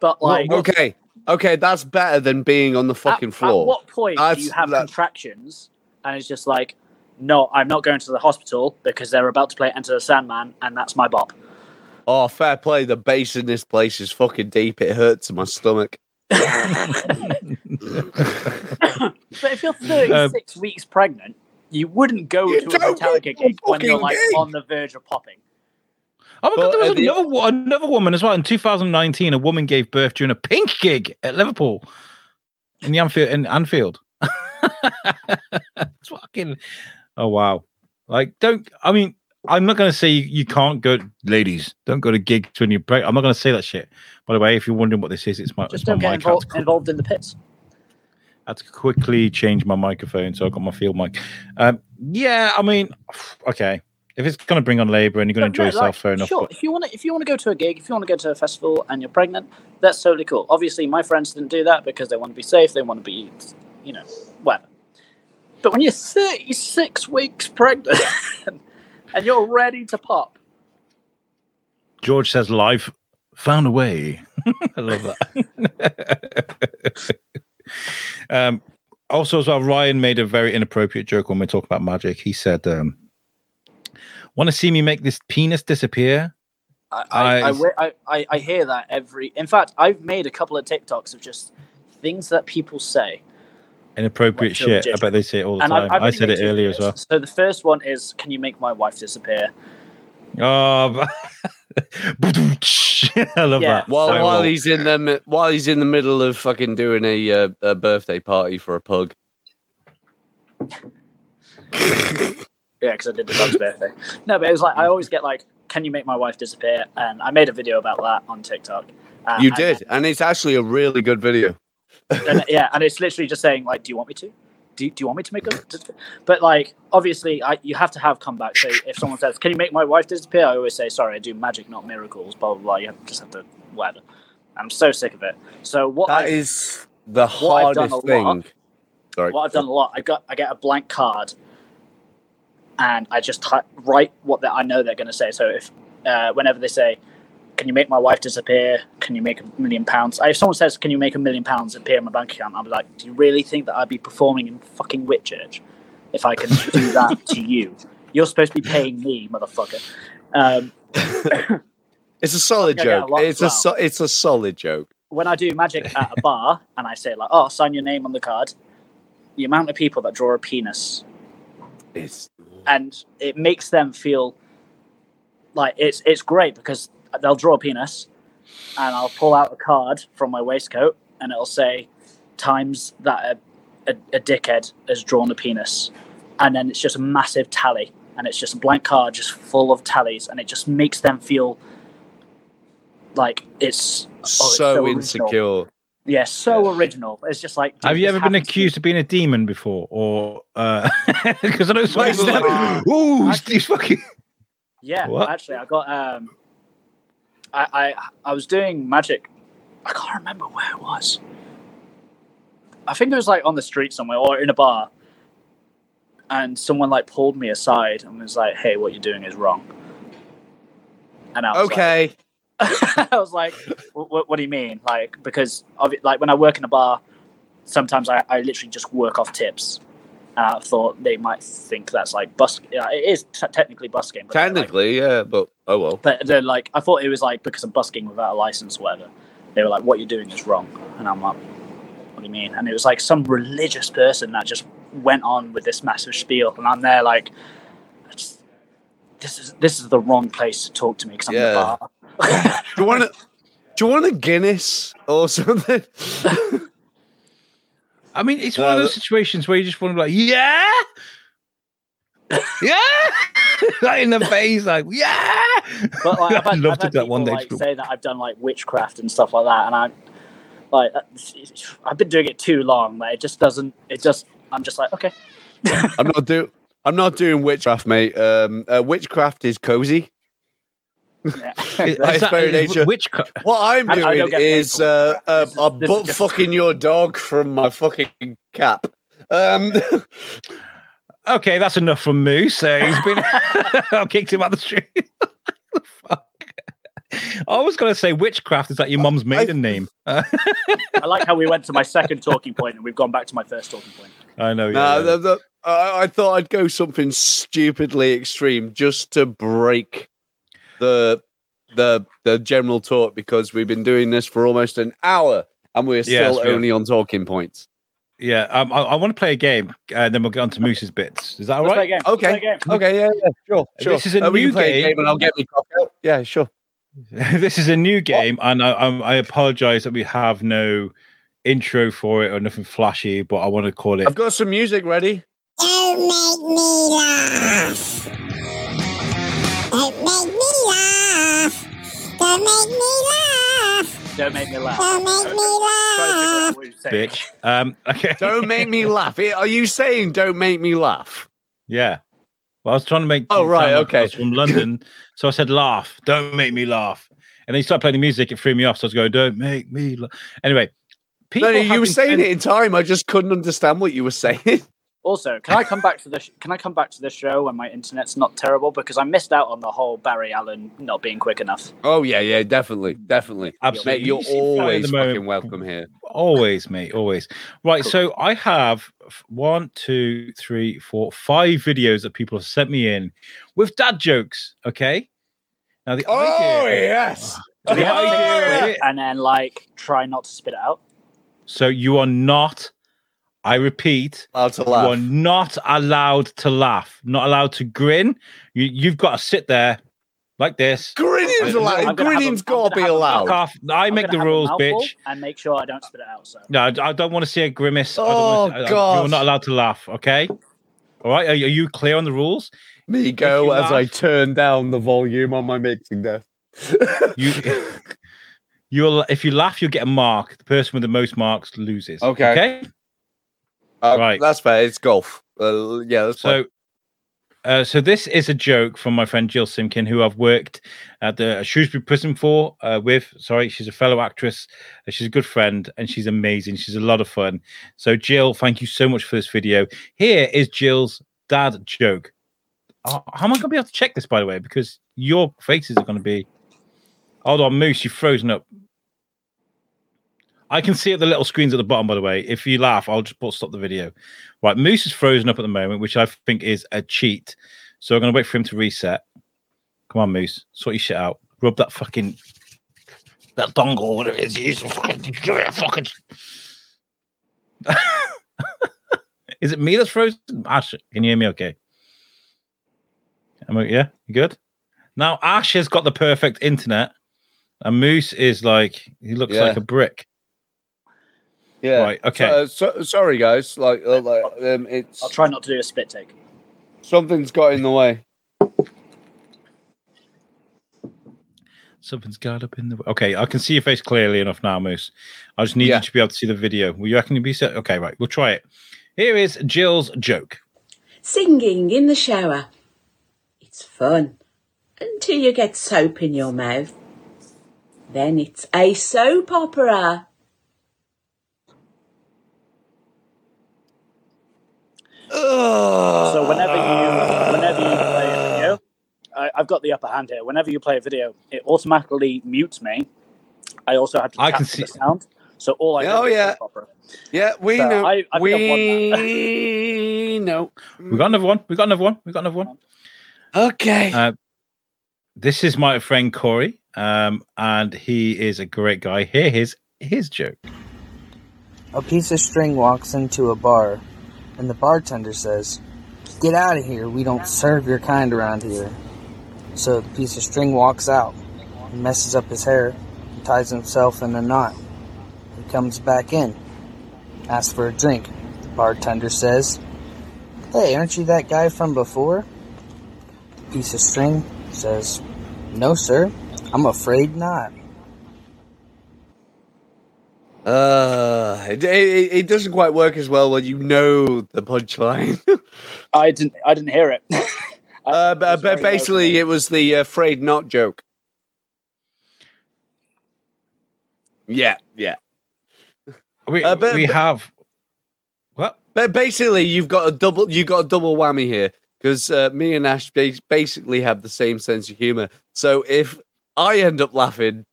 But like, okay, okay, that's better than being on the fucking at, floor. At what point do you have that- contractions and it's just like, no, I'm not going to the hospital because they're about to play Enter the Sandman and that's my bop. Oh, fair play. The bass in this place is fucking deep. It hurts my stomach. But if you're 36 um, weeks pregnant, you wouldn't go You to a don't Metallica gig when you're like gig. on the verge of popping. Oh my god, there was at the- another wo- another woman as well. In 2019, a woman gave birth during a Pink gig at Liverpool in the Anfield in Anfield. it's fucking oh wow. Like don't I mean I'm not gonna say you, you can't go ladies, don't go to gigs when you're pregnant. I'm not gonna say that shit. By the way, if you're wondering what this is, it's my Just it's don't get. Involved, to, involved in the pits. I had to quickly change my microphone, so I got my field mic. Um, yeah, I mean, okay. If it's gonna bring on labour and you're gonna But enjoy no, yourself, like, fair enough. Sure, but- if you want to, if you want to go to a gig, if you want to go to a festival and you're pregnant, that's totally cool. Obviously, my friends didn't do that because they want to be safe. They want to be, you know, whatever. But when you're 36 weeks pregnant and you're ready to pop, George says life found a way. I love that. um, also, as well, Ryan made a very inappropriate joke when we talk about magic. He said, um, "Want to see me make this penis disappear? I, I, I, I- I, I, I hear that every. In fact, I've made a couple of TikToks of just things that people say. Inappropriate What's your shit. I bet they say it all the And time. I've, I've I said it two earlier as well. So the first one is, "Can you make my wife disappear?" Oh, I love Yeah. that. While So while well. he's in the while he's in the middle of fucking doing a, uh, a birthday party for a pug. Yeah, because I did the dog's birthday. No, but it was like I always get like, "Can you make my wife disappear?" And I made a video about that on TikTok. Uh, You and- did, and it's actually a really good video. And, yeah, and it's literally just saying like, "Do you want me to? Do, do you want me to make a?" But like, obviously, I, you have to have comeback. So if someone says, "Can you make my wife disappear?" I always say, "Sorry, I do magic, not miracles." Blah blah blah. You have, just have to whatever. I'm so sick of it. So what That I, is the what I've done hardest thing. lot- Sorry. what I've done a lot, I got I get a blank card, and I just write what that I know they're going to say. So if uh, whenever they say, "Can you make my wife disappear? Can you make a million pounds?" If someone says, "Can you make a million pounds appear in my bank account?" I'll be like, "Do you really think that I'd be performing in fucking Whitchurch if I can do that to you? You're supposed to be paying me, motherfucker." Um, It's a solid a joke. lot It's a so, it's a solid joke. when I do magic at a bar and I say like, "Oh, sign your name on the card," the amount of people that draw a penis It's and it makes them feel like it's it's great because they'll draw a penis and I'll pull out a card from my waistcoat and it'll say times that a, a, a dickhead has drawn a penis and then it's just a massive tally and it's just a blank card just full of tallies and it just makes them feel like it's oh, it's so, insecure. yeah so original it's just like Have you ever been happens to accused of being a demon before, or because I know some Wait, people are like, "Ooh, he's fucking." Yeah, What? actually, I got um, I, I I was doing magic. I can't remember where it was. I think it was like on the street somewhere or in a bar, and someone like pulled me aside and was like, "Hey, what you're doing is wrong." And I was Okay. like, I was like, what, "What do you mean?" Like because of it, like when I work in a bar, sometimes I, I literally just work off tips. And I thought they might think that's like bus. Yeah, it is t- technically busking. but they're like- Technically, yeah, but oh well. but they're like, I thought it was like because I'm busking without a license or whatever. They were like, what you're doing is wrong. And I'm like, what do you mean? And it was like some religious person that just went on with this massive spiel. And I'm there like, just, this is this is the wrong place to talk to me because I'm in Yeah. a bar. Do you want to? Do you want a Guinness or something? I mean, it's one of those situations where you just want to be like, "Yeah, yeah," like in the face, like, "Yeah." But like, I've I had, love I've to do that one day. like say that I've done like witchcraft and stuff like that, and I like uh, I've been doing it too long. Like it just doesn't. It just I'm just like okay. I'm not do. I'm not doing witchcraft, mate. Um, uh, witchcraft is cozy. Yeah. Is that- very nature. Which co- What I'm I- I doing is uh, uh, is- I'm this butt fucking your dog from my fucking cap. Um, okay, that's enough from Moose. Uh, he's been. I kicked him out the street. Fuck. I was going to say witchcraft is that your mum's maiden name. Uh, I like how we went to my second talking point and we've gone back to my first talking point. I know. Yeah, no, yeah. the, the, I, I thought I'd go something stupidly extreme just to break the the the general talk because we've been doing this for almost an hour and we're still we have. only on talking points. Yeah, um, I, I want to play a game, and then we'll get on to Moose's bits. Is that all Let's play a right? game. Let's play a Okay. game. Okay, yeah, yeah, sure, sure. This is a Uh, new can play a game. and I'll get me cock out. Yeah, sure. this is a new game, and I, I'm, I apologize that we have no intro for it or nothing flashy, but I want to call it. I've got some music ready. Don't make me laugh. Don't make me laugh. Don't make me laugh. Don't make me laugh. Don't make me Try to figure laugh. out what you're saying. bitch. Um, okay. Don't make me laugh. Are you saying don't make me laugh? Yeah. Well, I was trying to make. Oh, right, sound like I okay. was from London, so I said, "Laugh, don't make me laugh." And then you started playing the music, it threw me off. So I was going, "Don't make me." laugh. Anyway, people. no, no, you were saying send- it in time. I just couldn't understand what you were saying. Also, can I come back to this? Can I come back to this show when my internet's not terrible? Because I missed out on the whole Barry Allen not being quick enough. Oh yeah, yeah, definitely, definitely. Absolutely. Mate, you're You seem fine at always fucking welcome here. Always, mate. Always. Right. Cool. So I have one, two, three, four, five videos that people have sent me in with dad jokes. Okay. Now the Oh idea, yes. Do we Oh, take yeah. and then like try not to spit it out? so you are not. I repeat, Allowed to you are laugh. not allowed to laugh, not allowed to grin. You, you've got to sit there like this. Grinning's I'm allowed. gonna have a- got to be allowed. Off. I I'm make the rules, mouthful bitch. And make sure I don't spit it out. So No, I I don't want to see a grimace. I don't Oh, wanna see- I- God. You're not allowed to laugh, okay? All right. Are, you- are you clear on the rules? Me If go you as I turn down the volume on my mixing desk. You, you'll if you laugh, you'll get a mark. The person with the most marks loses. Okay. Okay. Uh, Right. That's fair. It's golf. Uh, yeah, that's. So, uh, so this is a joke from my friend Jill Simkin, who I've worked at the Shrewsbury Prison for uh, with. Sorry, she's a fellow actress. Uh, She's a good friend, and she's amazing. She's a lot of fun. So, Jill, thank you so much for this video. Here is Jill's dad joke. Uh, how am I going to be able to check this, by the way? Because your faces are going to be. Hold on, Moose, you've frozen up. I can see at the little screens at the bottom, by the way. If you laugh, I'll just put stop the video. Right, Moose is frozen up at the moment, which I think is a cheat. So I'm going to wait for him to reset. Come on, Moose, sort your shit out. Rub that fucking that dongle, whatever it is. Use fucking, give it a fucking. is it me that's frozen? Ash, can you hear me? Okay. Am I, yeah, you good? Now Ash has got the perfect internet, and Moose is like he looks Yeah. like a brick. Yeah. Right. Okay. So, so, sorry, guys. Like, uh, like um, it's I'll try not to do a spit take. something's got in the way. Something's got up in the. Okay, I can see your face clearly enough now, Moose. I just need Yeah. you to be able to see the video. Will you reckon you'd be set? Okay, right. We'll try it. Here is Jill's joke. Singing in the shower. It's fun until you get soap in your mouth. Then it's a soap opera. So whenever you whenever you play a video, I, I've got the upper hand here. Whenever you play a video, it automatically mutes me. I also have to I can see- the sound. So all I Oh, do is yeah. Yeah, we So know. I- I think I've won we know. We got another one. We got another one. We got another one. Okay. Uh, This is my friend Corey, um, and he is a great guy. Here, his his joke. A piece of string walks into a bar, and the bartender says, Get out of here, we don't serve your kind around here. So the piece of string walks out, messes up his hair, and ties himself in a knot. He comes back in, asks for a drink. The bartender says, Hey, aren't you that guy from before? Piece of string says, No, sir, I'm afraid not. Uh, it, it, it doesn't quite work as well when you know the punchline. I didn't I didn't hear it. uh, but, but basically, it was the afraid not joke. Yeah, yeah. We Uh, but- we have what? But basically, you've got a double. You got a double whammy here because uh, me and Ash basically have the same sense of humor. So if I end up laughing,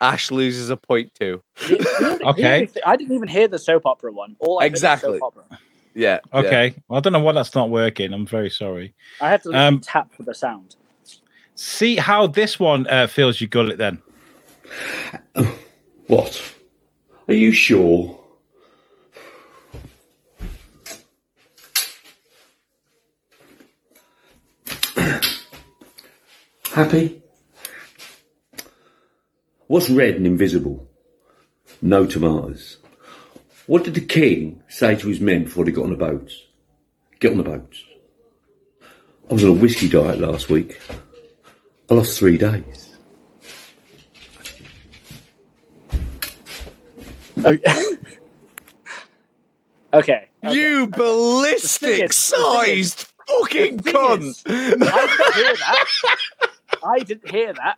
Ash loses a point too. The- the only- the Okay. I didn't even hear the soap opera one. All I heard Exactly. soap opera. Yeah. yeah. Okay, well, I don't know why that's not working. I'm very sorry. I had to Um, tap for the sound. See how this one uh, feels. You got it then. What? Are you sure? Happy? What's red and invisible? No tomatoes. What did the king say to his men before they got on the boats? Get on the boats. I was on a whiskey diet last week. I lost three days. Okay. okay. You ballistic sized fucking cunt. I didn't hear that. I didn't hear that.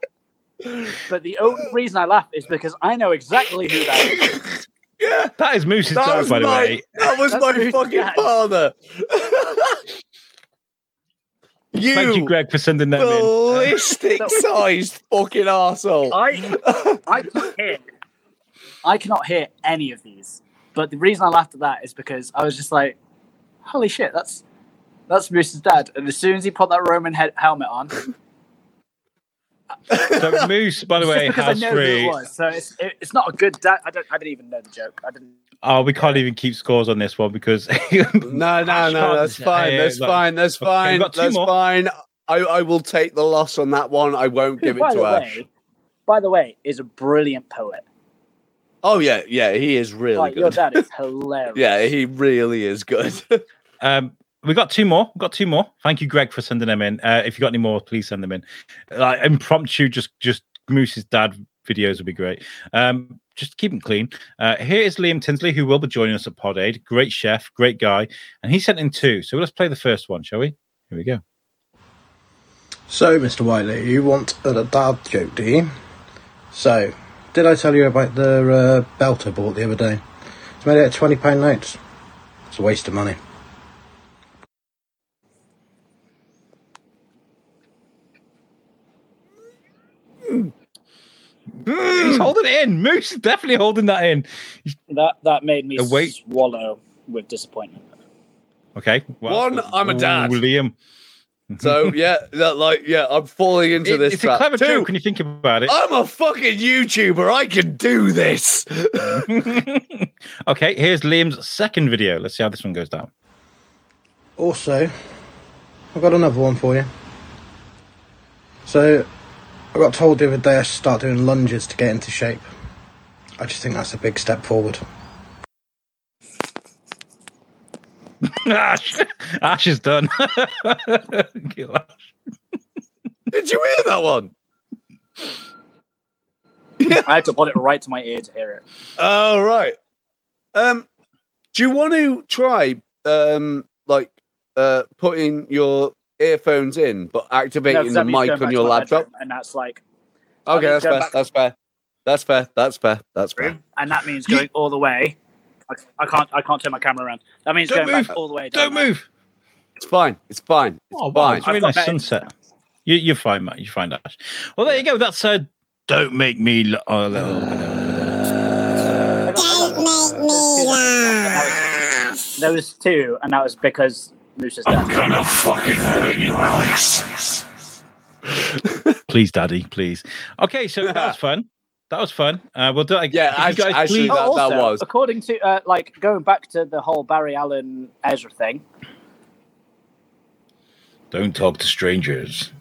But the only reason I laugh is because I know exactly who that is. yeah. That is Moose's That joke, was by the my, way. that was That's my who's fucking dad. father. you, Thank you, Greg, for sending that in. ballistic sized fucking arsehole. I I can't hear. I cannot hear any of these. But the reason I laughed at that is because I was just like, "Holy shit, that's that's Moose's dad!" And as soon as he put that Roman head helmet on, So Moose, by the way, because has I know who three. it was, so it's it, it's not a good. Da- I don't. I didn't even know the joke. I didn't. Oh, we can't even keep scores on this one because No, no, no. That's fine. That's fine. That's fine. got two That's more. fine. I, I will take the loss on that one. I won't give it to Ash. way, by the way, is a brilliant poet. Oh yeah, yeah. He is really like your dad is hilarious. yeah, he really is good. Um, we got two more. We've got two more. Thank you, Greg, for sending them in. Uh, if you got any more, please send them in. Like impromptu, just just Moose's dad videos would be great. Um, just keep them clean. Uh, here is Liam Tinsley, who will be joining us at Pod Aid. Great chef, great guy, and he sent in two. So let's play the first one, shall we? Here we go. So, Mr. Wiley, you want a dad joke, do you? So, did I tell you about the uh, belt I bought the other day? It's made out of twenty pound notes. It's a waste of money. Mm. He's holding it in. Moose is definitely holding that in. That that made me The weight- swallow with disappointment. Okay. One, I'm a dad. Ooh, Liam. so yeah, that like yeah, I'm falling into It- this it's a clever Two, joke when you think about it. I'm a fucking YouTuber. I can do this. okay, here's Liam's second video. Let's see how this one goes down. Also, I've got another one for you. So, I got told the other day I should start doing lunges to get into shape. I just think that's a big step forward. Ash, Ash is done. Kill Ash. Did you hear that one? I had to put it right to my ear to hear it. Oh right. Um, do you want to try um like uh putting your earphones in but No, the mic on your laptop? bedroom, and that's like, Okay, that's fair. back- That's fair. That's fair. That's fair. That's fair. and that means going all the way. I, I can't. I can't turn my camera around. That means Don't going move. back all the way. Don't down. move. It's fine. It's fine. It's Oh, wow, fine. it's a really nice sunset. You, you're fine, Matt. You're fine, Ash. Well, there you go. That's uh, don't make me. Lo- oh, little, Don't make me laugh. There was two, and that was because Moose's dad. please, Daddy, please. Okay, so that was fun. That was fun. Uh, we'll do it. Yeah, If you act- guys actually, please- that- Oh, also, was. according to uh, like going back to the whole Barry Allen Ezra thing. don't talk to strangers.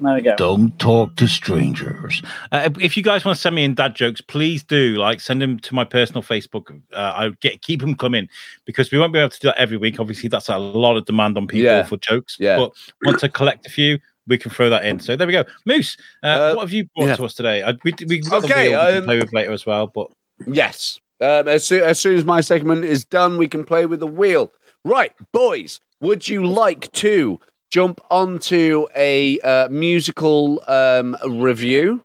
There we go. Don't talk to strangers. Uh, if you guys want to send me in dad jokes, please do. Like, send them to my personal Facebook. Uh, I get keep them coming because we won't be able to do that every week. Obviously, that's a lot of demand on people Yeah. for jokes. Yeah. But once I collect a few, we can throw that in. So there we go. Moose, uh, Uh, what have you brought yeah. to us today? I, we we Okay, the wheel we can um, play with later as well. But Yes. Um, as, soon, as soon as my segment is done, we can play with the wheel. Right, boys, would you like to jump onto a uh, musical um, review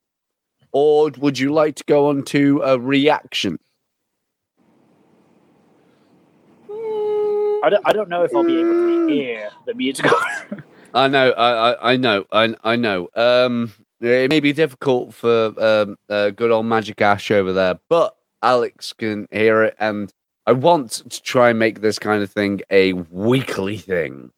or would you like to go on to a reaction? I don't. I don't know if I'll be able to hear the musical. I know, I, I, I know, I, I know. Um, it may be difficult for um, uh, good old Magik Ash over there, but Alex can hear it, and I want to try and make this kind of thing a weekly thing.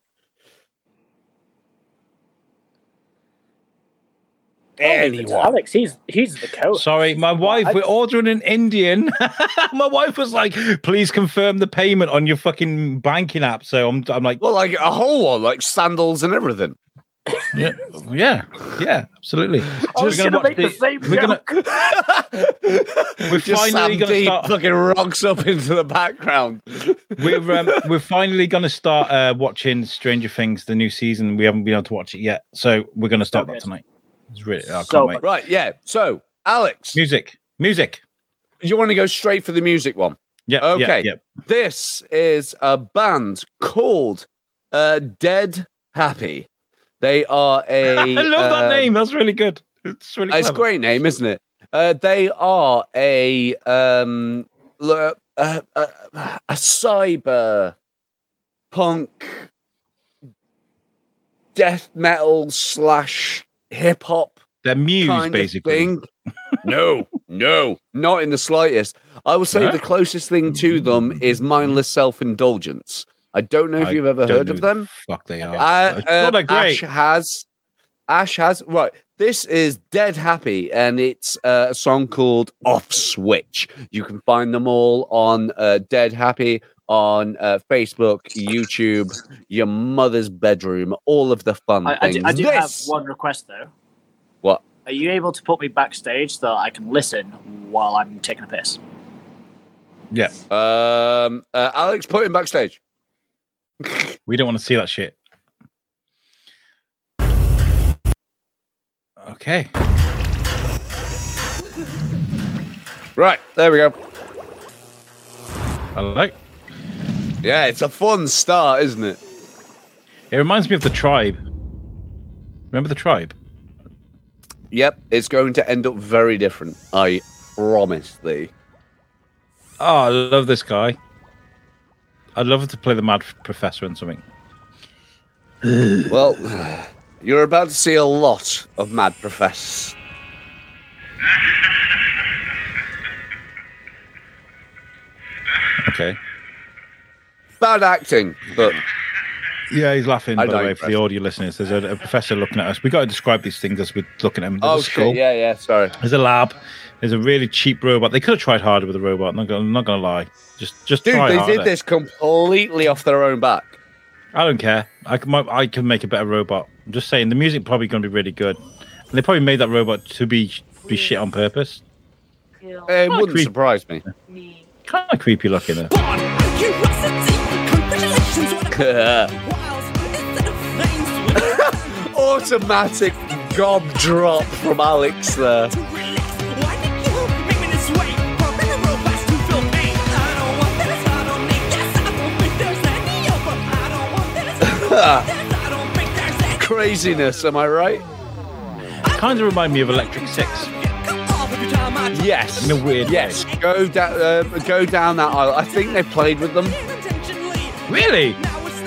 Anyway, Alex, he's he's the coach. sorry, my wife. I- We're ordering an Indian. my wife was like, "Please confirm the payment on your fucking banking app." So I'm, I'm like, well, like a whole one, like sandals and everything. yeah, yeah, yeah, absolutely. I was We're gonna watch make the same We're gonna. We're Just finally Sam gonna Deep start. fucking rocks up into the background. We're um, we're finally gonna start uh, watching Stranger Things, the new season. We haven't been able to watch it yet, so we're gonna start Okay. that tonight. It's really, I can't So wait. right, yeah. So, Alex, Music, music. you want to go straight for the music one? Yeah. Okay. Yeah, This is a band called uh, Dead Happy. They are a. I love that uh, name. That's really good. It's really. It's a great name, isn't it? Uh, they are a um, l- uh, uh, a cyber punk death metal slash hip hop They're Muse, kind basically. of thing. no, no, not in the slightest. I will say Huh? the closest thing to them is mindless self indulgence. I don't know if I you've ever heard of who the them. Fuck, they are. Uh, uh, great. Ash has, Ash has right. This is Dead Happy, and it's uh, a song called Off Switch. You can find them all on uh, Dead Happy on uh, Facebook, YouTube, your mother's bedroom, all of the fun I, I things. do, I do have one request though. What? Are you able to put me backstage so that I can listen while I'm taking a piss? Yeah. Um, uh, Alex, put him backstage. We don't want to see that shit. Okay. Right, there we go. I like. Yeah, it's a fun start, isn't it? It reminds me of the tribe. Remember the tribe? Yep, it's going to end up very different. I promise thee. Oh, I love this guy. I'd love to play the mad professor and something. Well, you're about to see a lot of mad professors. Okay. Bad acting, but Yeah, he's laughing. I By the way, for the audio listeners, there's a, a professor looking at us. We got to describe these things as we're looking at them. There's oh a shit, yeah, yeah. Sorry. There's a lab. There's a really cheap robot. They could have tried harder with the robot. I'm not gonna, I'm not gonna lie. Just, just Dude, try they harder. did this completely off their own back. I don't care. I can, I can make a better robot. I'm just saying the music probably going to be really good. And they probably made that robot to be be shit on purpose. It wouldn't creep- surprise me. Kind of creepy looking. Though. Automatic gob drop from Alex there. Craziness, am I right? Kind of remind me of Electric Six. Yes. In a weird Yes. Go down. Uh, go down that aisle. I think they played with them. Really?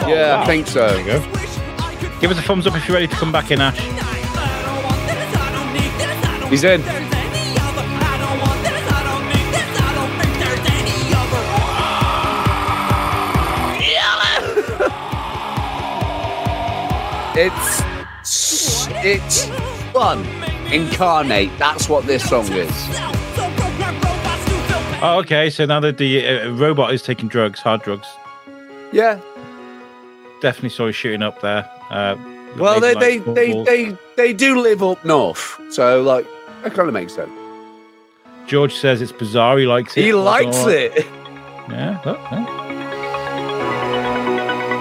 Yeah, wow. I think so. There you go. Give us a thumbs up if you're ready to come back in, Ash. He's in. It's it's fun incarnate. That's what this song is. Oh, okay. So now that the uh, robot is taking drugs, hard drugs, Yeah. Definitely saw you shooting up there. Uh, Well, they laser they they, they they do live up north, so like that kind of makes sense. George says it's bizarre. He likes it. He likes it. Yeah. look, yeah.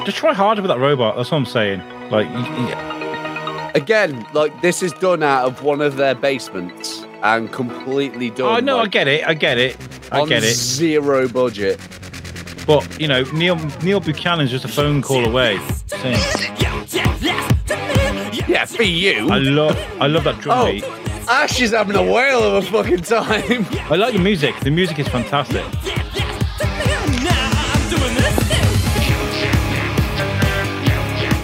Just try harder with that robot. That's what I'm saying. Like, y- y- Again, like this is done out of one of their basements and completely done. oh no, I get it. I get it. I get it. Zero budget. But you know, Neil Neil Buchanan's just a phone call away. Saying, Yeah, for you. I love I love that drum Oh, beat. Ash is having a whale of a fucking time. I like the music. The music is fantastic.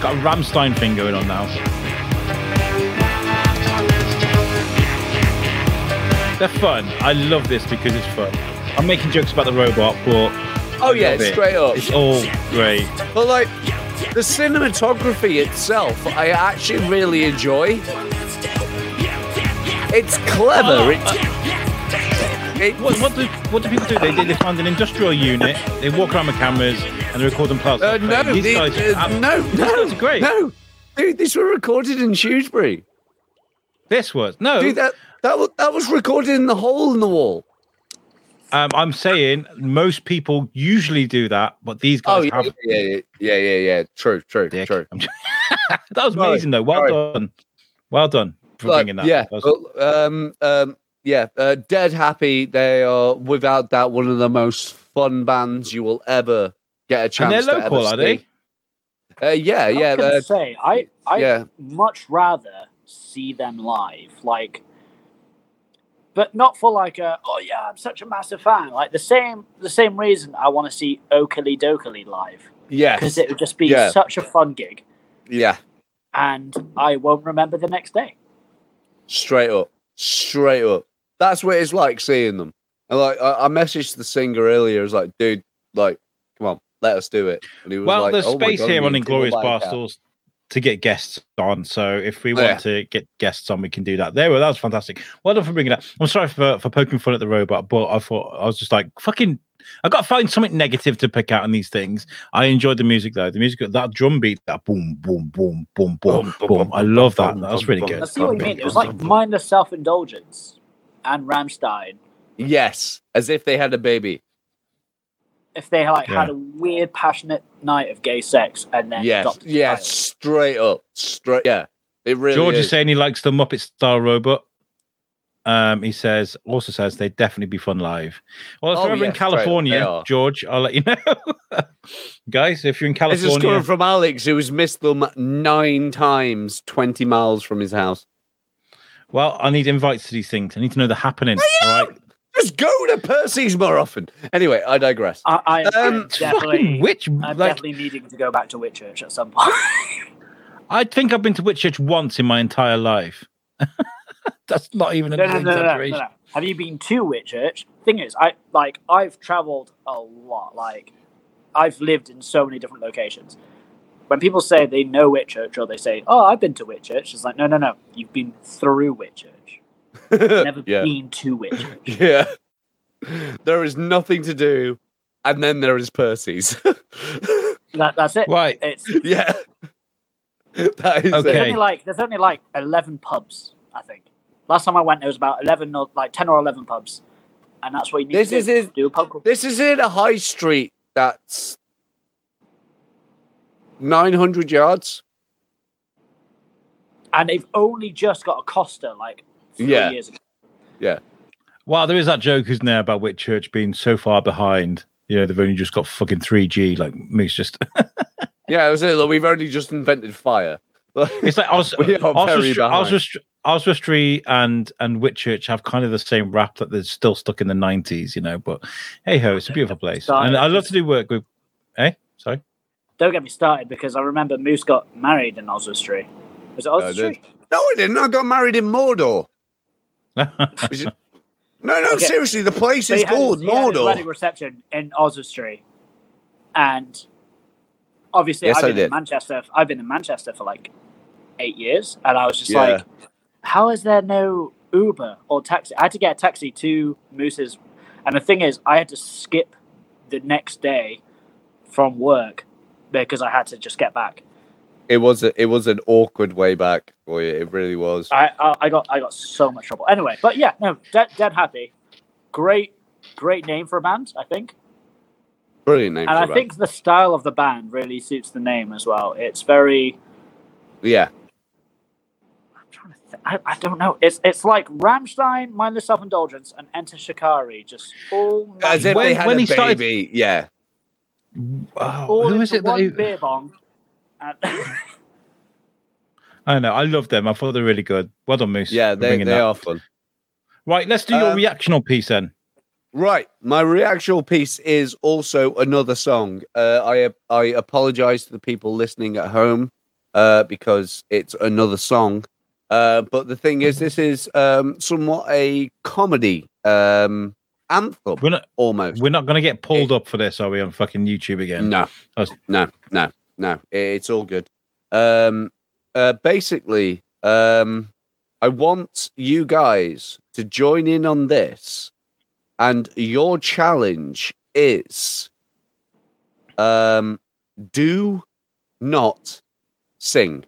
Got a Rammstein thing going on now. They're fun. I love this because it's fun. I'm making jokes about the robot, but Oh yeah, love it. straight up. It's all great. But like the cinematography itself, I actually really enjoy. It's clever. It's, it, What, what do what do people do? They, they they find an industrial unit. They walk around with cameras and they record them parts. uh, no, These the- guys, uh, are- no, these no, guys are great. no, dude, these were recorded in Shrewsbury. This was no. Dude, that that was, that was recorded in the hole in the wall. Um, I'm saying most people usually do that, but these Oh guys yeah, have. yeah, yeah, yeah, yeah, yeah. True, true, Dick. true. That was Sorry, amazing, though. Well sorry. done. Well done for Like, bringing that. yeah, That was- well, um, um, yeah. Uh, Dead Happy. They are without doubt one of the most fun bands you will ever get a and chance they're to local, ever are they? see. Uh, yeah, I was yeah, gonna uh, say I I yeah. much rather see them live, like, but not for like a oh yeah I'm such a massive fan. Like the same the same reason I want to see Oakley Dokley live yeah, because it would just be Yeah. such a fun gig, yeah. and I won't remember the next day. Straight up, straight up. That's what it's like seeing them. And like, I, I messaged the singer earlier. I was like, dude, like, come on, let us do it. And he was Well, like, there's "Oh space God, here on and Tim will Inglorious buy a car." Barstools. To get guests on. So if we Oh, want yeah. to get guests on, we can do that. There, well, that was fantastic. Well done for bringing that. I'm sorry for for poking fun at the robot, but I thought I was just like fucking. I got to find something negative to pick out on these things. I enjoyed the music though. The music, that drum beat, that boom, boom, boom, boom, boom, boom. boom. I love that. That was really I good. see what you mean. It was like mindless self indulgence and Rammstein. Yes, as if they had a baby. If they like Yeah. had a weird, passionate night of gay sex and then Yes, adopted a yeah, child. straight up, straight. Yeah, it really. George is. is saying he likes the Muppet style robot. Um, he says also says they'd definitely be fun live. Well, if Oh, you're ever in yes, right, California, are. George, I'll let you know. Guys, if you're in California, This is coming from Alex, who has missed them nine times, twenty miles from his house. well, I need invites to these things. I need to know the happening. All right. Just go to Percy's more often. Anyway, I digress. I, I am Um, definitely, witch, I'm like- definitely needing to go back to Whitchurch at some point. I think I've been to Whitchurch once in my entire life. That's not even an no, no, no, no, no, exaggeration. no. Have you been to Whitchurch? Thing is, I like I've travelled a lot. Like I've lived in so many different locations. When people say they know Whitchurch or they say, "Oh, I've been to Whitchurch," it's like, no, no, no. You've been through Whitchurch. You've never Yeah. been to Whitchurch. Yeah, there is nothing to do, and then there is Percy's. That, that's it. Right. It's yeah, that is there's only like there's only like eleven pubs. I think last time I went, there was about eleven or like ten or eleven pubs, and that's what you need This to is do. it. do a pub crawl. This is in a high street that's nine hundred yards. and they've only just got a Costa like three Yeah. years ago. Yeah, Well, there is that joke, isn't there, about Whitchurch being so far behind. You know, they've only just got fucking 3G. Like, Moose just. yeah. I was saying, look, we've only just invented fire. It's like Os- We are very Oswestry, behind. Oswestry, Oswestry and and Whitchurch have kind of the same rap that they're still stuck in the nineties, you know. But hey ho, it's a beautiful place, Sorry, and I love to do work with. Eh, sorry. Don't get me started because I remember Moose got married in Oswestry. Was it Oswestry? No, I didn't. I got married in Mordor. Is it- No, no, Okay. seriously, the place So is he had his- called he had Mordor. reception in Oswestry, and obviously Yes, I've been in. Manchester. I've been in Manchester for like eight years, and I was just Yeah. like, "How is there no Uber or taxi?" I had to get a taxi to Moose's, and the thing is, I had to skip the next day from work because I had to just get back. It was a, it was an awkward way back for you. It really was. I, I I got I got so much trouble. Anyway, but yeah, no, dead, dead happy. Great, great name for a band, I think. Brilliant name. and for I a band. think the style of the band really suits the name as well. It's very yeah, I, I don't know. It's it's like Rammstein, mindless self indulgence, and Enter Shikari, just all as if When- they had when a he started- Yeah, Oh, all who into is it that one you- beer bong. I know. I love them. I thought they're really good. Well done, Moose. yeah, they they that. are fun. Right, let's do your Um, reactional piece then. Right, my reactional piece is also another song. Uh, I I apologize to the people listening at home uh, because it's another song. Uh, but the thing is, this is um, somewhat a comedy um, anthem, We're not. almost. We're not going to get pulled up for this, are we? On fucking YouTube again? No, That's- no, no, no. It's all good. Um, uh, basically, um, I want you guys to join in on this, and your challenge is, um, do not sing.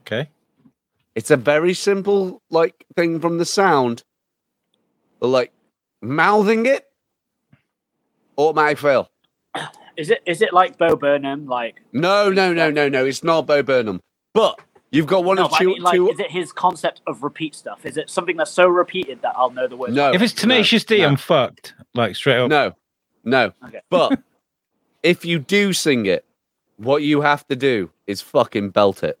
Okay. It's a very simple like thing from the sound, but like mouthing it, automatic fail. Is it is it like Bo Burnham? Like No, no, no, no, no. It's not Bo Burnham. But you've got one no, of but I two. mean, like, two is it his concept of repeat stuff? Is it something that's so repeated that I'll know the words? no. if it's Tenacious no, D, no, am fucked. Like straight up. no, no. Okay. But if you do sing it, what you have to do is fucking belt it.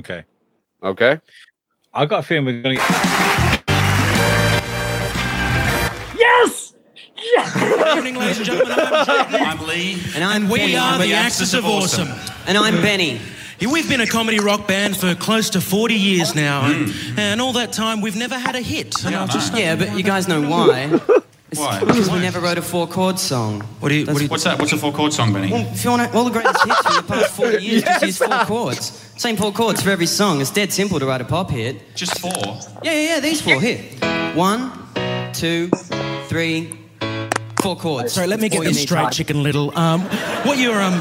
Okay. Okay. I got a feeling we're going to Good evening, ladies and gentlemen. I'm Jordan. I'm Lee. And I'm we Benny. are I'm the the Axis of Awesome. And I'm Benny. Yeah, We've been a comedy rock band for close to 40 years now, and, hmm. and all that time we've never had a hit. And I was just Yeah, but you guys know why. Why? Because we never wrote a four chord song. What do you, what do you, what's that? What's a four chord song, Benny? Well, if you want all the greatest hits from the past 40 years just use four chords. Same four chords for every song. It's dead simple to write a pop hit. Just four? Yeah, yeah, yeah, these four. Here. One, two, three, four chords. Sorry, let me get you this straight, time. Chicken Little. Um, what you're um,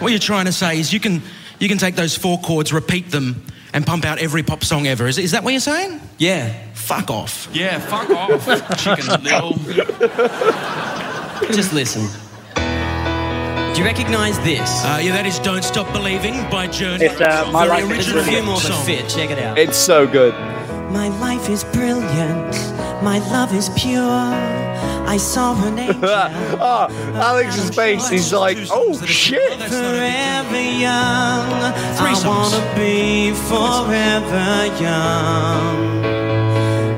what you're trying to say is you can you can take those four chords, repeat them, and pump out every pop song ever. Is, is that what you're saying? Yeah. Fuck off. Yeah, fuck off, Chicken Little. Just listen. Do you recognise this? Uh, yeah, that is "Don't Stop Believing" by Journey. It's, uh, My Very Life is original There's a more song. that fit. Check it out. It's so good. My life is brilliant. My love is pure. I saw her name. Ah, oh, Alex's face, he's like, oh shit. Forever young. I wanna be forever young.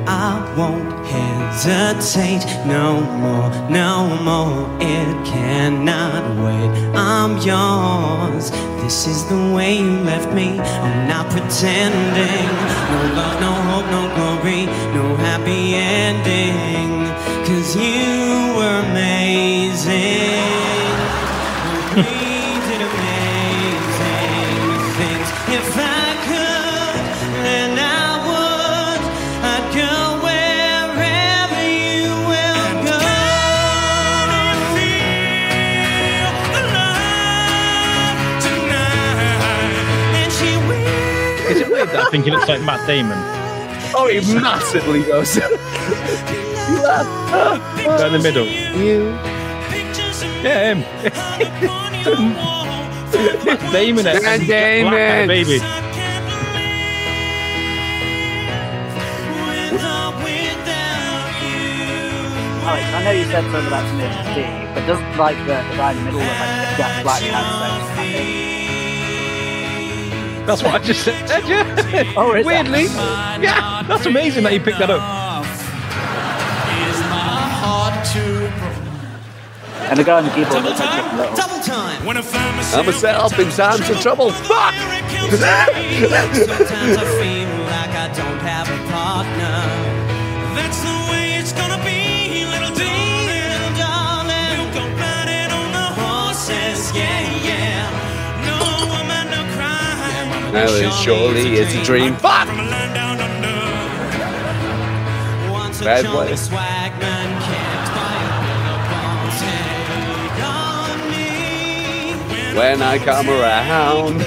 I won't hesitate no more, no more. It cannot wait. I'm yours. This is the way you left me. I'm not pretending. No love, no hope, no glory, no happy ending. Cause you were amazing. We did amazing things. If I could, then I would. I'd go wherever you will go. Tonight tonight and she will. Is it weird that I think he looks like Matt Damon? Oh, he massively does. Right in the middle. Yeah, him. Damon. it. Yeah, Black Damon. baby. Alex, I know you said something about Smith D, but doesn't like the, the guy in the middle look like Jack Black has? That's what I just said. Oh, is that? Weirdly. Yeah, that's amazing that you picked that up. And the guy on the keyboard looks like Chicken Little. Double time. When I find I'm myself in times of trouble. Fuck! Sometimes I feel like I don't have a partner. That's the way it's gonna be, little Little darling, We'll go riding on the horses, yeah, yeah. No woman, no crime. Now it surely is a dream. Fuck! From a land down under. once a Bad charming way. When I come around.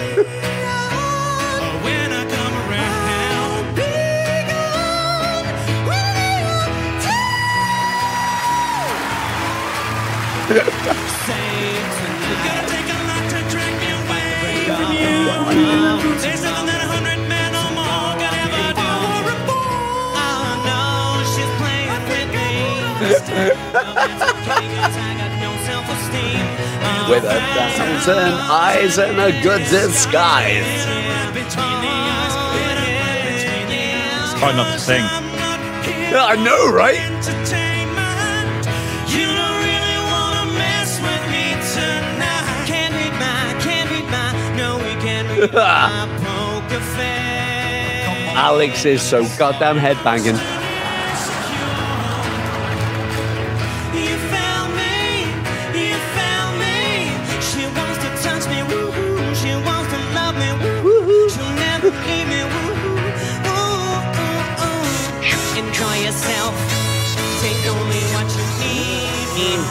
With a thousand eyes and a good disguise. between the eyes. Try not to sing. Yeah, I know, right? Alex is so goddamn really wanna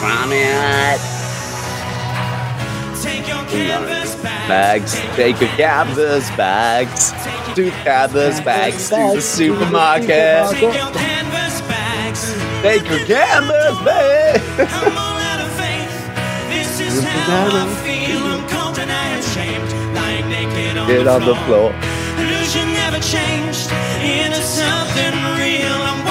From it. Take your canvas back. Bags. Take your canvas bags. Two canvas bags to the supermarket. Take your canvas bags. Take your canvas bags. I'm all out of faith. This is how I feel. I'm cold and I am ashamed. Lying naked on Get on the floor. floor. Illusion never changed into something real. I'm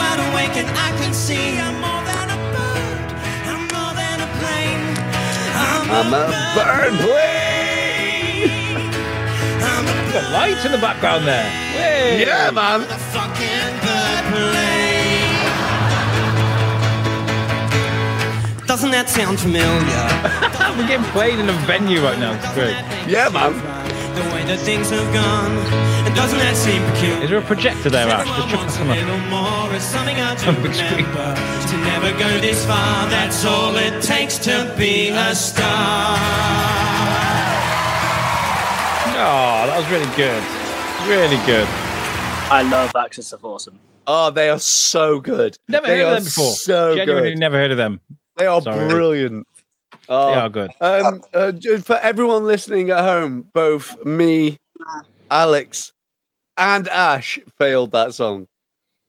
I'm, I'm a bird plane. I'm a Got lights in the background there. Way. Yeah, man. fucking bird plane. Doesn't that sound familiar? We're getting played in a venue right now. It's great. Yeah, man. The way that things have gone. And doesn't that seem peculiar? Is there a projector there, Ash? Just chuck Wants that a on little more, it's something I to the big remember. To never go this far, that's all it takes to be a star. Oh, that was really good. Really good. I love Axis of Awesome. Oh, they are so good. Never they heard of them before. So Genuinely good. never heard of them. They are Sorry. brilliant. Oh, They are good. Um, uh, for everyone listening at home, both me, Alex, and Ash failed that song.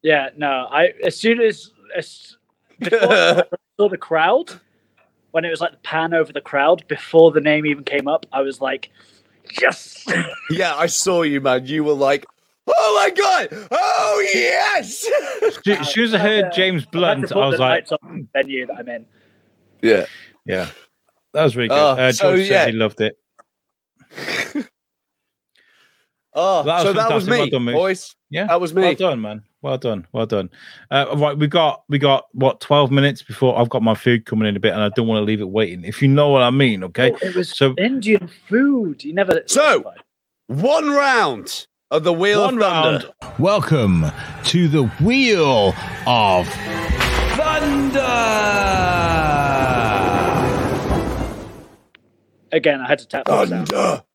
Yeah, no. I as soon as, as before I saw the crowd, when it was like the pan over the crowd before the name even came up, I was like, yes. Yeah, I saw you, man. You were like, "Oh my god! Oh yes!" As soon as I heard James Blunt, I was like, venue that I'm in. yeah, yeah, that was really good. Oh, uh, so, George yeah. said he loved it. Oh, That was so that was me, Well done, boys. Yeah, that was me. Well done, man. Well done. Well done. Uh, right, we got we got what twelve minutes before I've got my food coming in a bit, and I don't want to leave it waiting. If you know what I mean, okay? Oh, it was so Indian food. You never. So, one round of the Wheel One of Thunder. Welcome to the Wheel of Again, I had to tap those out.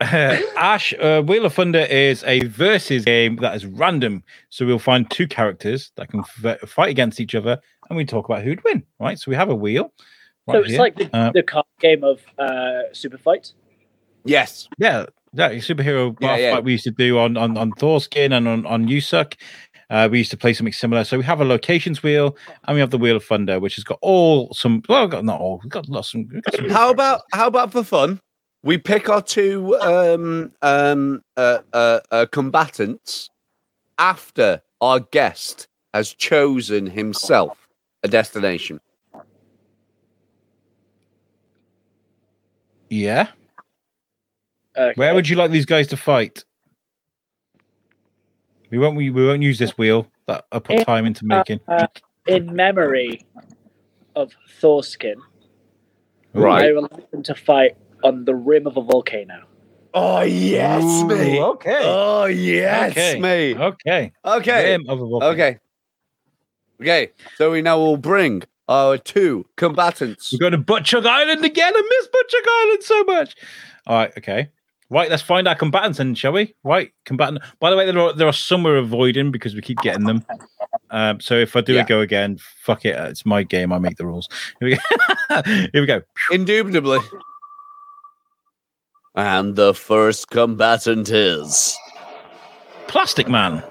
Ash, uh, Wheel of Thunder is a versus game that is random. So we'll find two characters that can f- fight against each other, and we talk about who'd win. Right. So we have a wheel. So it's here. like the, Uh, the card game of uh, Super Fight. Yes. Yeah, yeah, superhero Yeah, bar yeah. fight we used to do on on on Thorskin and on on Usuck. Uh, we used to play something similar. So we have a locations wheel and we have the Wheel of Thunder, which has got all some. Well, got not all. We've got lots. Some, we've got some How about how about for fun? We pick our two um, um, uh, uh, uh, combatants after our guest has chosen himself a destination. Yeah. Where would you like these guys to fight? We won't. We, we won't use this wheel that I put time into making. Uh, in memory of Thorskin, Right. I will like them to fight on the rim of a volcano. Oh yes, Ooh, mate. okay. Oh yes, Okay. mate. Okay. Okay. Rim of a volcano. Okay. Okay. So we now will bring our two combatants. We're going to Butchug Island again. I miss Butchug Island so much. All right. Okay. Right. Let's find our combatants, then, shall we? Right. Combatant. By the way, there are there are some we're avoiding because we keep getting them. Um, so if I do Yeah. a go again, fuck it. It's my game. I make the rules. Here we go. Here we go. Indubitably. And the first combatant is. Plastic Man.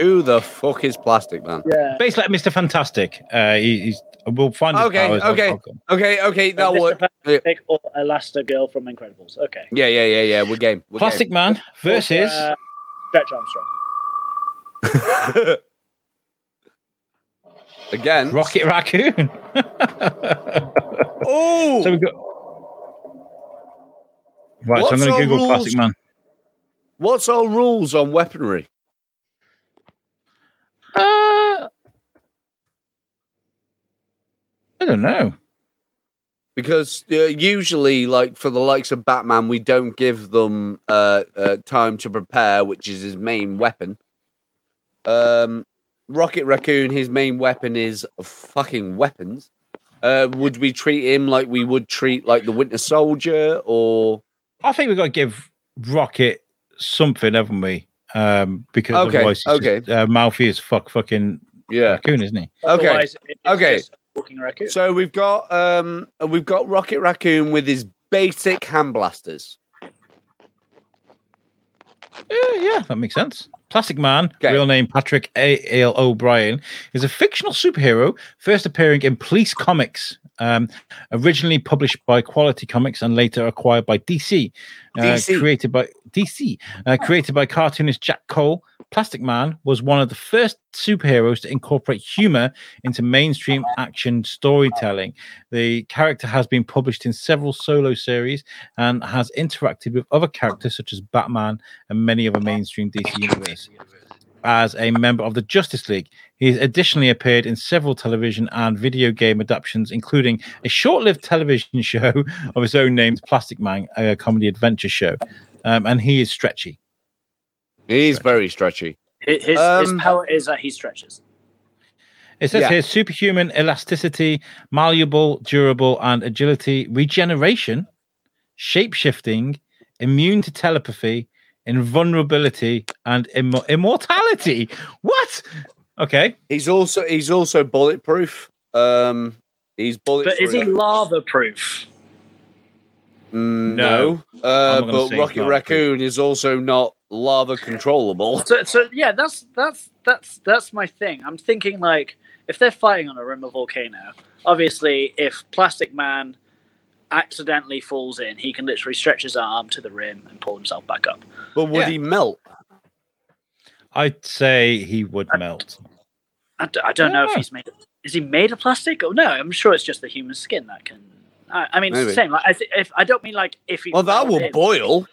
Who the fuck is Plastic Man? Yeah. Basically, like Mr. Fantastic. Uh, he, he's. We'll find his Okay, powers. I'll- okay, I'll okay, okay. That Mr. works. Fantastic or Elastigirl from Incredibles. Okay. Yeah, yeah, yeah, yeah. We're game. We're Plastic Man versus. Uh, Stretch Armstrong. Again. Rocket Raccoon. oh. So we got. Right, so I'm going to Google rules? Plastic Man. What's our rules on weaponry? Uh, I don't know. Because uh, usually, like for the likes of Batman, we don't give them uh, uh, time to prepare, which is his main weapon. Um, Rocket Raccoon, his main weapon is fucking weapons. Uh, would we treat him like we would treat like the Winter Soldier, or I think we've got to give Rocket something, haven't we? Um, because Okay, otherwise, he's okay. just, uh, Mouthy is fuck fucking yeah, raccoon, isn't he? okay, Otherwise, okay. just Walking raccoon. So we've got um, we've got Rocket Raccoon with his basic hand blasters. Yeah, yeah, that makes sense. Plastic Man, real name Patrick A. L. O'Brian, is a fictional superhero first appearing in Police Comics, um, originally published by Quality Comics and later acquired by DC. Uh, DC. Created by DC, uh, created by cartoonist Jack Cole. Plastic Man was one of the first superheroes to incorporate humor into mainstream action storytelling. The character has been published in several solo series and has interacted with other characters such as Batman and many other mainstream DC universe. As a member of the Justice League, he has additionally appeared in several television and video game adaptations, including a short-lived television show of his own named Plastic Man, a comedy adventure show. um, and he is stretchy. He's very stretchy. His, his, his Um, power is that he stretches. It says Yeah. here superhuman elasticity, malleable, durable, and agility, regeneration, shape shifting, immune to telepathy, invulnerability, and immo- immortality. What? Okay. He's also he's also bulletproof. Um, he's bulletproof. But is he lava proof? Mm, No. no, uh, I'm not gonna but say he's Rocket. Raccoon is also not lava controllable. So, so yeah, that's that's that's that's my thing. I'm thinking like if they're fighting on a rim of volcano, obviously if Plastic Man accidentally falls in, he can literally stretch his arm to the rim and pull himself back up. But would Yeah. he melt? I'd say he would melt. I don't know if he's made. Is he made of plastic? Oh no, I'm sure it's just the human skin that can. I, I mean, it's the same. Like, I th- if I don't mean like if he. Well, that fell will in. boil.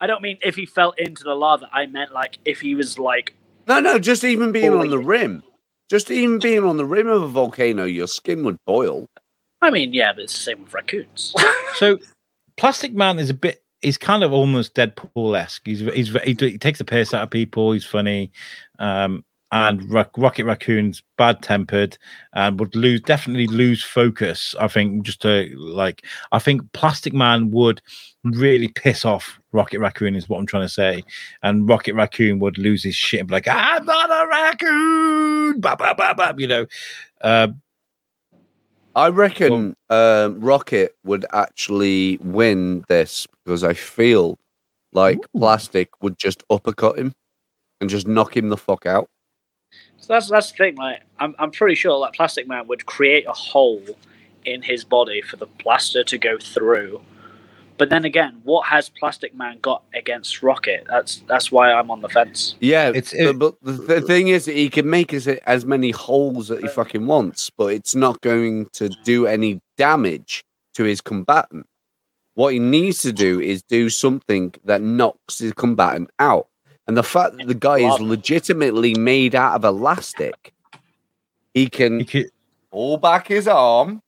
I don't mean if he fell into the lava. I meant like if he was like. No, no, just even being on the rim, just even being on the rim of a volcano, your skin would boil. I mean, yeah, but it's the same with raccoons. So, Plastic Man is a bit. He's kind of almost Deadpool esque. He's he's he, he takes the piss out of people. He's funny, um, and Rock, Rocket Raccoon's bad tempered and would lose definitely lose focus. I think just to like I think Plastic Man would really piss off Rocket Raccoon is what I'm trying to say, and Rocket Raccoon would lose his shit and be like, "I'm not a raccoon," bah, bah, bah, bah, you know. Uh, I reckon um, Rocket would actually win this because I feel like Plastic would just uppercut him and just knock him the fuck out. So that's that's the thing. Like, I'm I'm pretty sure that Plastic Man would create a hole in his body for the blaster to go through. But then again, what has Plastic Man got against Rocket? That's that's why I'm on the fence. Yeah, It's- but, but the, the thing is, that he can make as, as many holes that he fucking wants, but it's not going to do any damage to his combatant. What he needs to do is do something that knocks his combatant out. And the fact that the guy is legitimately made out of elastic, he can he could, pull back his arm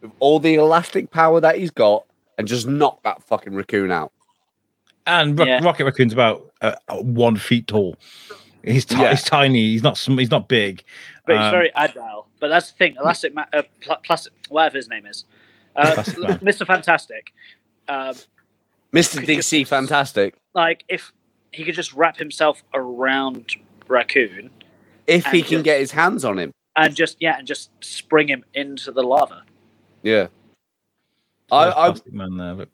with all the elastic power that he's got and just knock that fucking raccoon out. And Ro- Yeah. Rocket Raccoon's about uh, one feet tall. He's, ti- Yeah. he's tiny. He's not. sm- He's not big. But he's Um, very agile. But that's the thing. Elastic Man, uh, pl- plastic, whatever his name is, uh, Plastic Man. Mr. Fantastic. Um, Mr. DC Fantastic. like if he could just wrap himself around Raccoon If he can just- get his hands on him. and just yeah, and just spring him into the lava. Yeah. There's I, I Plastic Man there. But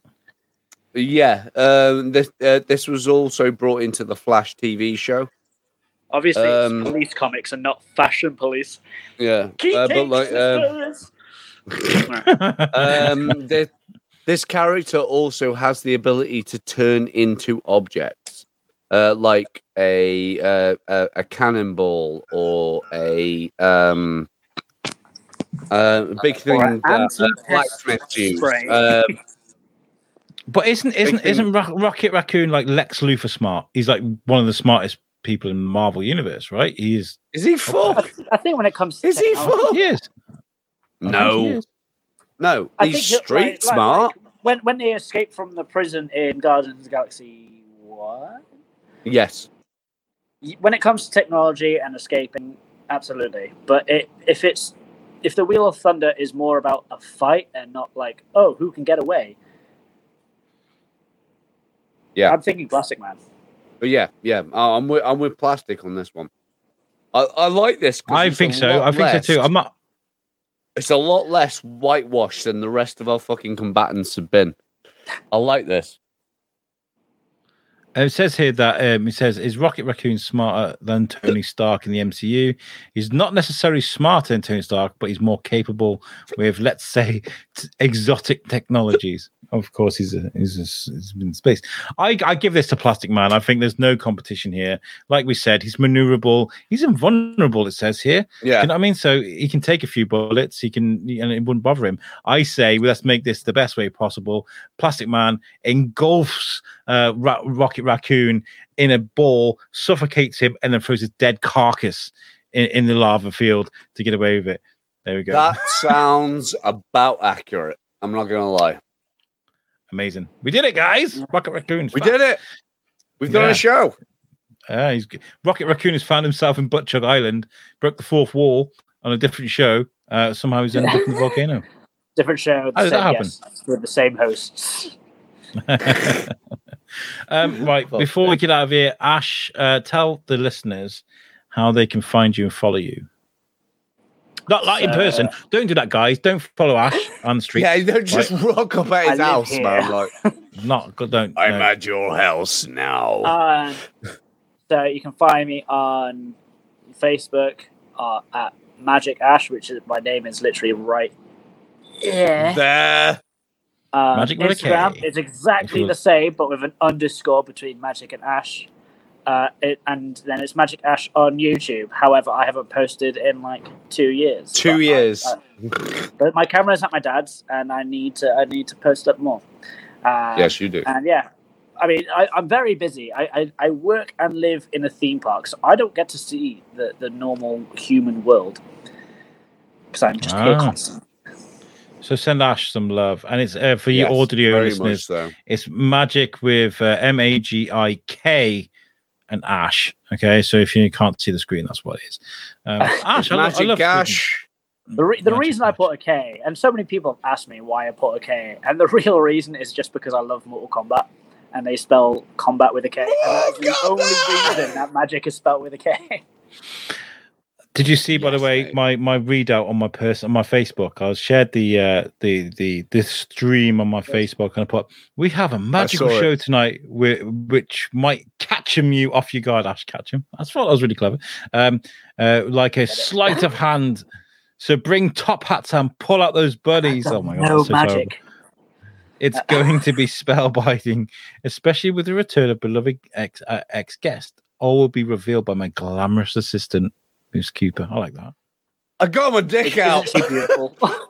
yeah. Um, this uh, this was also brought into the Flash TV show. Obviously, Um, it's police comics and not fashion police. Yeah, uh, but like um, um, this, this character also has the ability to turn into objects, uh, like a, uh, a a cannonball or a um, uh, big thing Or an that uh, anti-pest blacksmiths use. spray. Um, but isn't isn't thing- isn't Ro- Rocket Raccoon like Lex Luthor smart? He's like one of the smartest people in the Marvel universe, right? He is. is he fuck? I think when it comes to Is he technology- fuck? He is. I he No, is. no, I he's street like- like- smart. like, when when they escape from the prison in Guardians of the Galaxy, what? Yes. When it comes to technology and escaping, absolutely. But it, if it's if the Wheel of Thunder is more about a fight and not like oh who can get away, Yeah. I'm thinking Plastic Man. But yeah, yeah, I- I'm with I'm with plastic on this one. I, I like this. I think so. I think less- so too. I'm not. It's a lot less whitewashed than the rest of our fucking combatants have been. I like this. Uh, It says here that um, says is Rocket Raccoon smarter than Tony Stark in the MCU? He's not necessarily smarter than Tony Stark, but he's more capable with, let's say, t- exotic technologies. Of course, he's a, he's, a, he's been in space. I, I give this to Plastic Man. I think there's no competition here. Like we said, he's maneuverable. He's invulnerable. It says here. Yeah. You know what I mean? So he can take a few bullets. He can, and it wouldn't bother him. I say, well, let's make this the best way possible. Plastic Man engulfs uh, Ra- Rocket Raccoon in a ball, suffocates him, and then throws his dead carcass in, in the lava field to get away with it. There we go. That sounds about accurate. I'm not gonna lie. Amazing. We did it, guys. Rocket Raccoon. We did it. We've done Yeah. a show. Uh, he's Rocket Raccoon has found himself in Butchug Island, broke the fourth wall on a different show. Uh, somehow he's ended up in the volcano. Different show, How the did that happen? guests, with the same hosts. um, right, before we get out of here, Ash, uh, tell the listeners how they can find you and follow you. Not like in Uh, person. Don't do that, guys. Don't follow Ash on the street. Yeah, you don't just rock up at his house, here. man. Like, Not good. Don't. I'm no. at your house now. Um, so you can find me on Facebook uh, at Magik Ash, which is my name is literally right yeah. there. Um, Magic Instagram is exactly the same, but with an underscore between Magic and Ash. Uh, it, and then it's Magik Ash on YouTube. However, I haven't posted in like two years. Two But I- years. uh, but my camera's at my dad's, and I need to I need to post up more. Uh, yes, you do. and yeah, I mean, I, I'm very busy. I, I, I work and live in a theme park, so I don't get to see the, the normal human world because I'm just here Ah. constantly. So send Ash some love, and it's uh, for you Yes, audio listeners. so. It's Magik with uh, M A G I K and Ash. Okay, so if you can't see the screen, that's what it is. Um, Ash, I, lo- I love Ash. The, re- the Magic reason I put a K, and so many people have asked me why I put a K, and the real reason is just because I love Mortal Kombat, and they spell combat with a K. and that is the only reason that Magic is spelled with a K. Did you see, by the way, mate. my my readout on my person on my Facebook? I shared the uh the the the stream on my Facebook, and I put we have a magical show it. tonight, whi- which might catch him you off your guard, Ash. Catch him. I thought that was really clever. Um, uh, like a sleight of hand. So bring top hats and pull out those buddies. Oh my god, no so magic. It's going to be spellbinding, especially with the return of beloved ex uh, ex guest. All will be revealed by my glamorous assistant, Moose Cooper. I like that. I got my dick It's out. beautiful.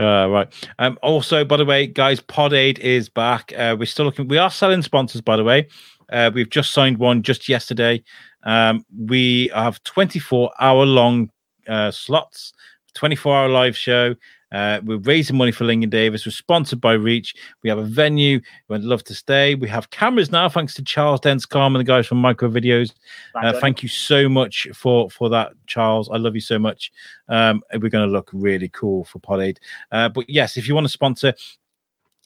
Uh, right. Um, also, by the way, guys, Pod Aid is back. Uh, we're still looking. We are selling sponsors, by the way. Uh, we've just signed one just yesterday. Um, we have 24 hour long uh, slots, 24 hour live show. Uh, we're raising money for Lincoln Davis. We're sponsored by Reach. We have a venue. We'd love to stay. We have cameras now, thanks to Charles Denscom and the guys from Micro Videos. Uh, thank you so much for for that, Charles. I love you so much. Um, we're going to look really cool for Pod Aid. Uh, but yes, if you want to sponsor,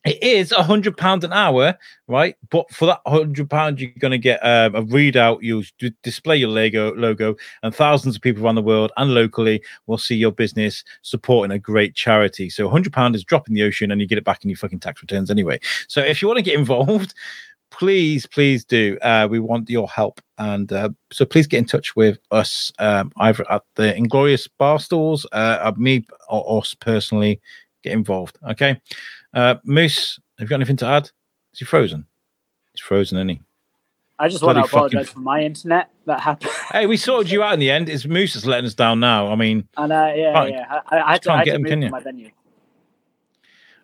it is a hundred pound an hour, right? But for that hundred pound, you're going to get um, a readout. You'll d- display your Lego logo, and thousands of people around the world and locally will see your business supporting a great charity. So, a hundred pound is drop in the ocean, and you get it back in your fucking tax returns anyway. So, if you want to get involved, please, please do. Uh, we want your help, and uh, so please get in touch with us um, either at the Inglorious Barstools, uh, me or us personally. Get involved, okay? Uh, Moose, have you got anything to add? Is he frozen? He's frozen, isn't he? I just want to Bloody fucking- apologize for my internet that happened. Hey, we sorted you out in the end. It's Moose that's letting us down now. I mean, And uh, yeah, yeah, I, I had to, can't I had get him, can you? my venue.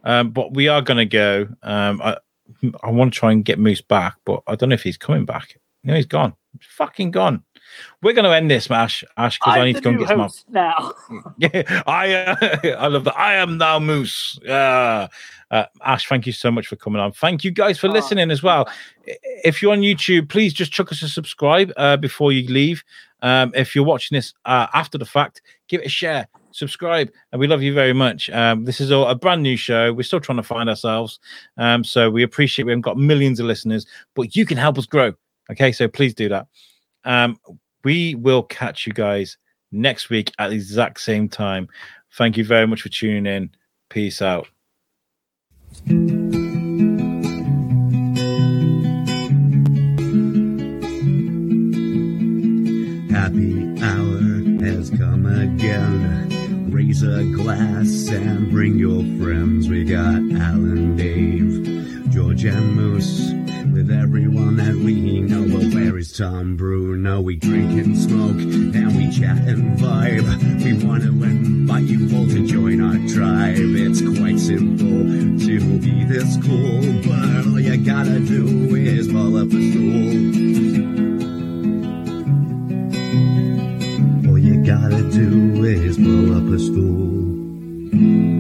um, but we are going to go. Um, I, I want to try and get Moose back, but I don't know if he's coming back. No, he's gone. He's fucking gone. We're going to end this, Ash, Ash, because I need to go and get some. now. Yeah, I uh, I love that. I am now Moose. Yeah. Uh, Ash, thank you so much for coming on. Thank you guys for Oh, listening as well. If you're on YouTube, please just chuck us a subscribe uh, before you leave. Um, if you're watching this uh, after the fact, give it a share, subscribe, and we love you very much. Um, this is all a brand new show. We're still trying to find ourselves, um, so we appreciate we haven't got millions of listeners, but you can help us grow. Okay, so please do that. Um, we will catch you guys next week at the exact same time. Thank you very much for tuning in. Peace out. Happy hour has come again. Raise a glass and bring your friends. We got Alan, Dave, George, and Moose. With everyone that we know, well, where is Tom Bruno? We drink and smoke, and we chat and vibe. We want to invite you all to join our tribe. It's quite simple to be this cool, but all you gotta do is pull up a stool. All you gotta do is pull up a stool.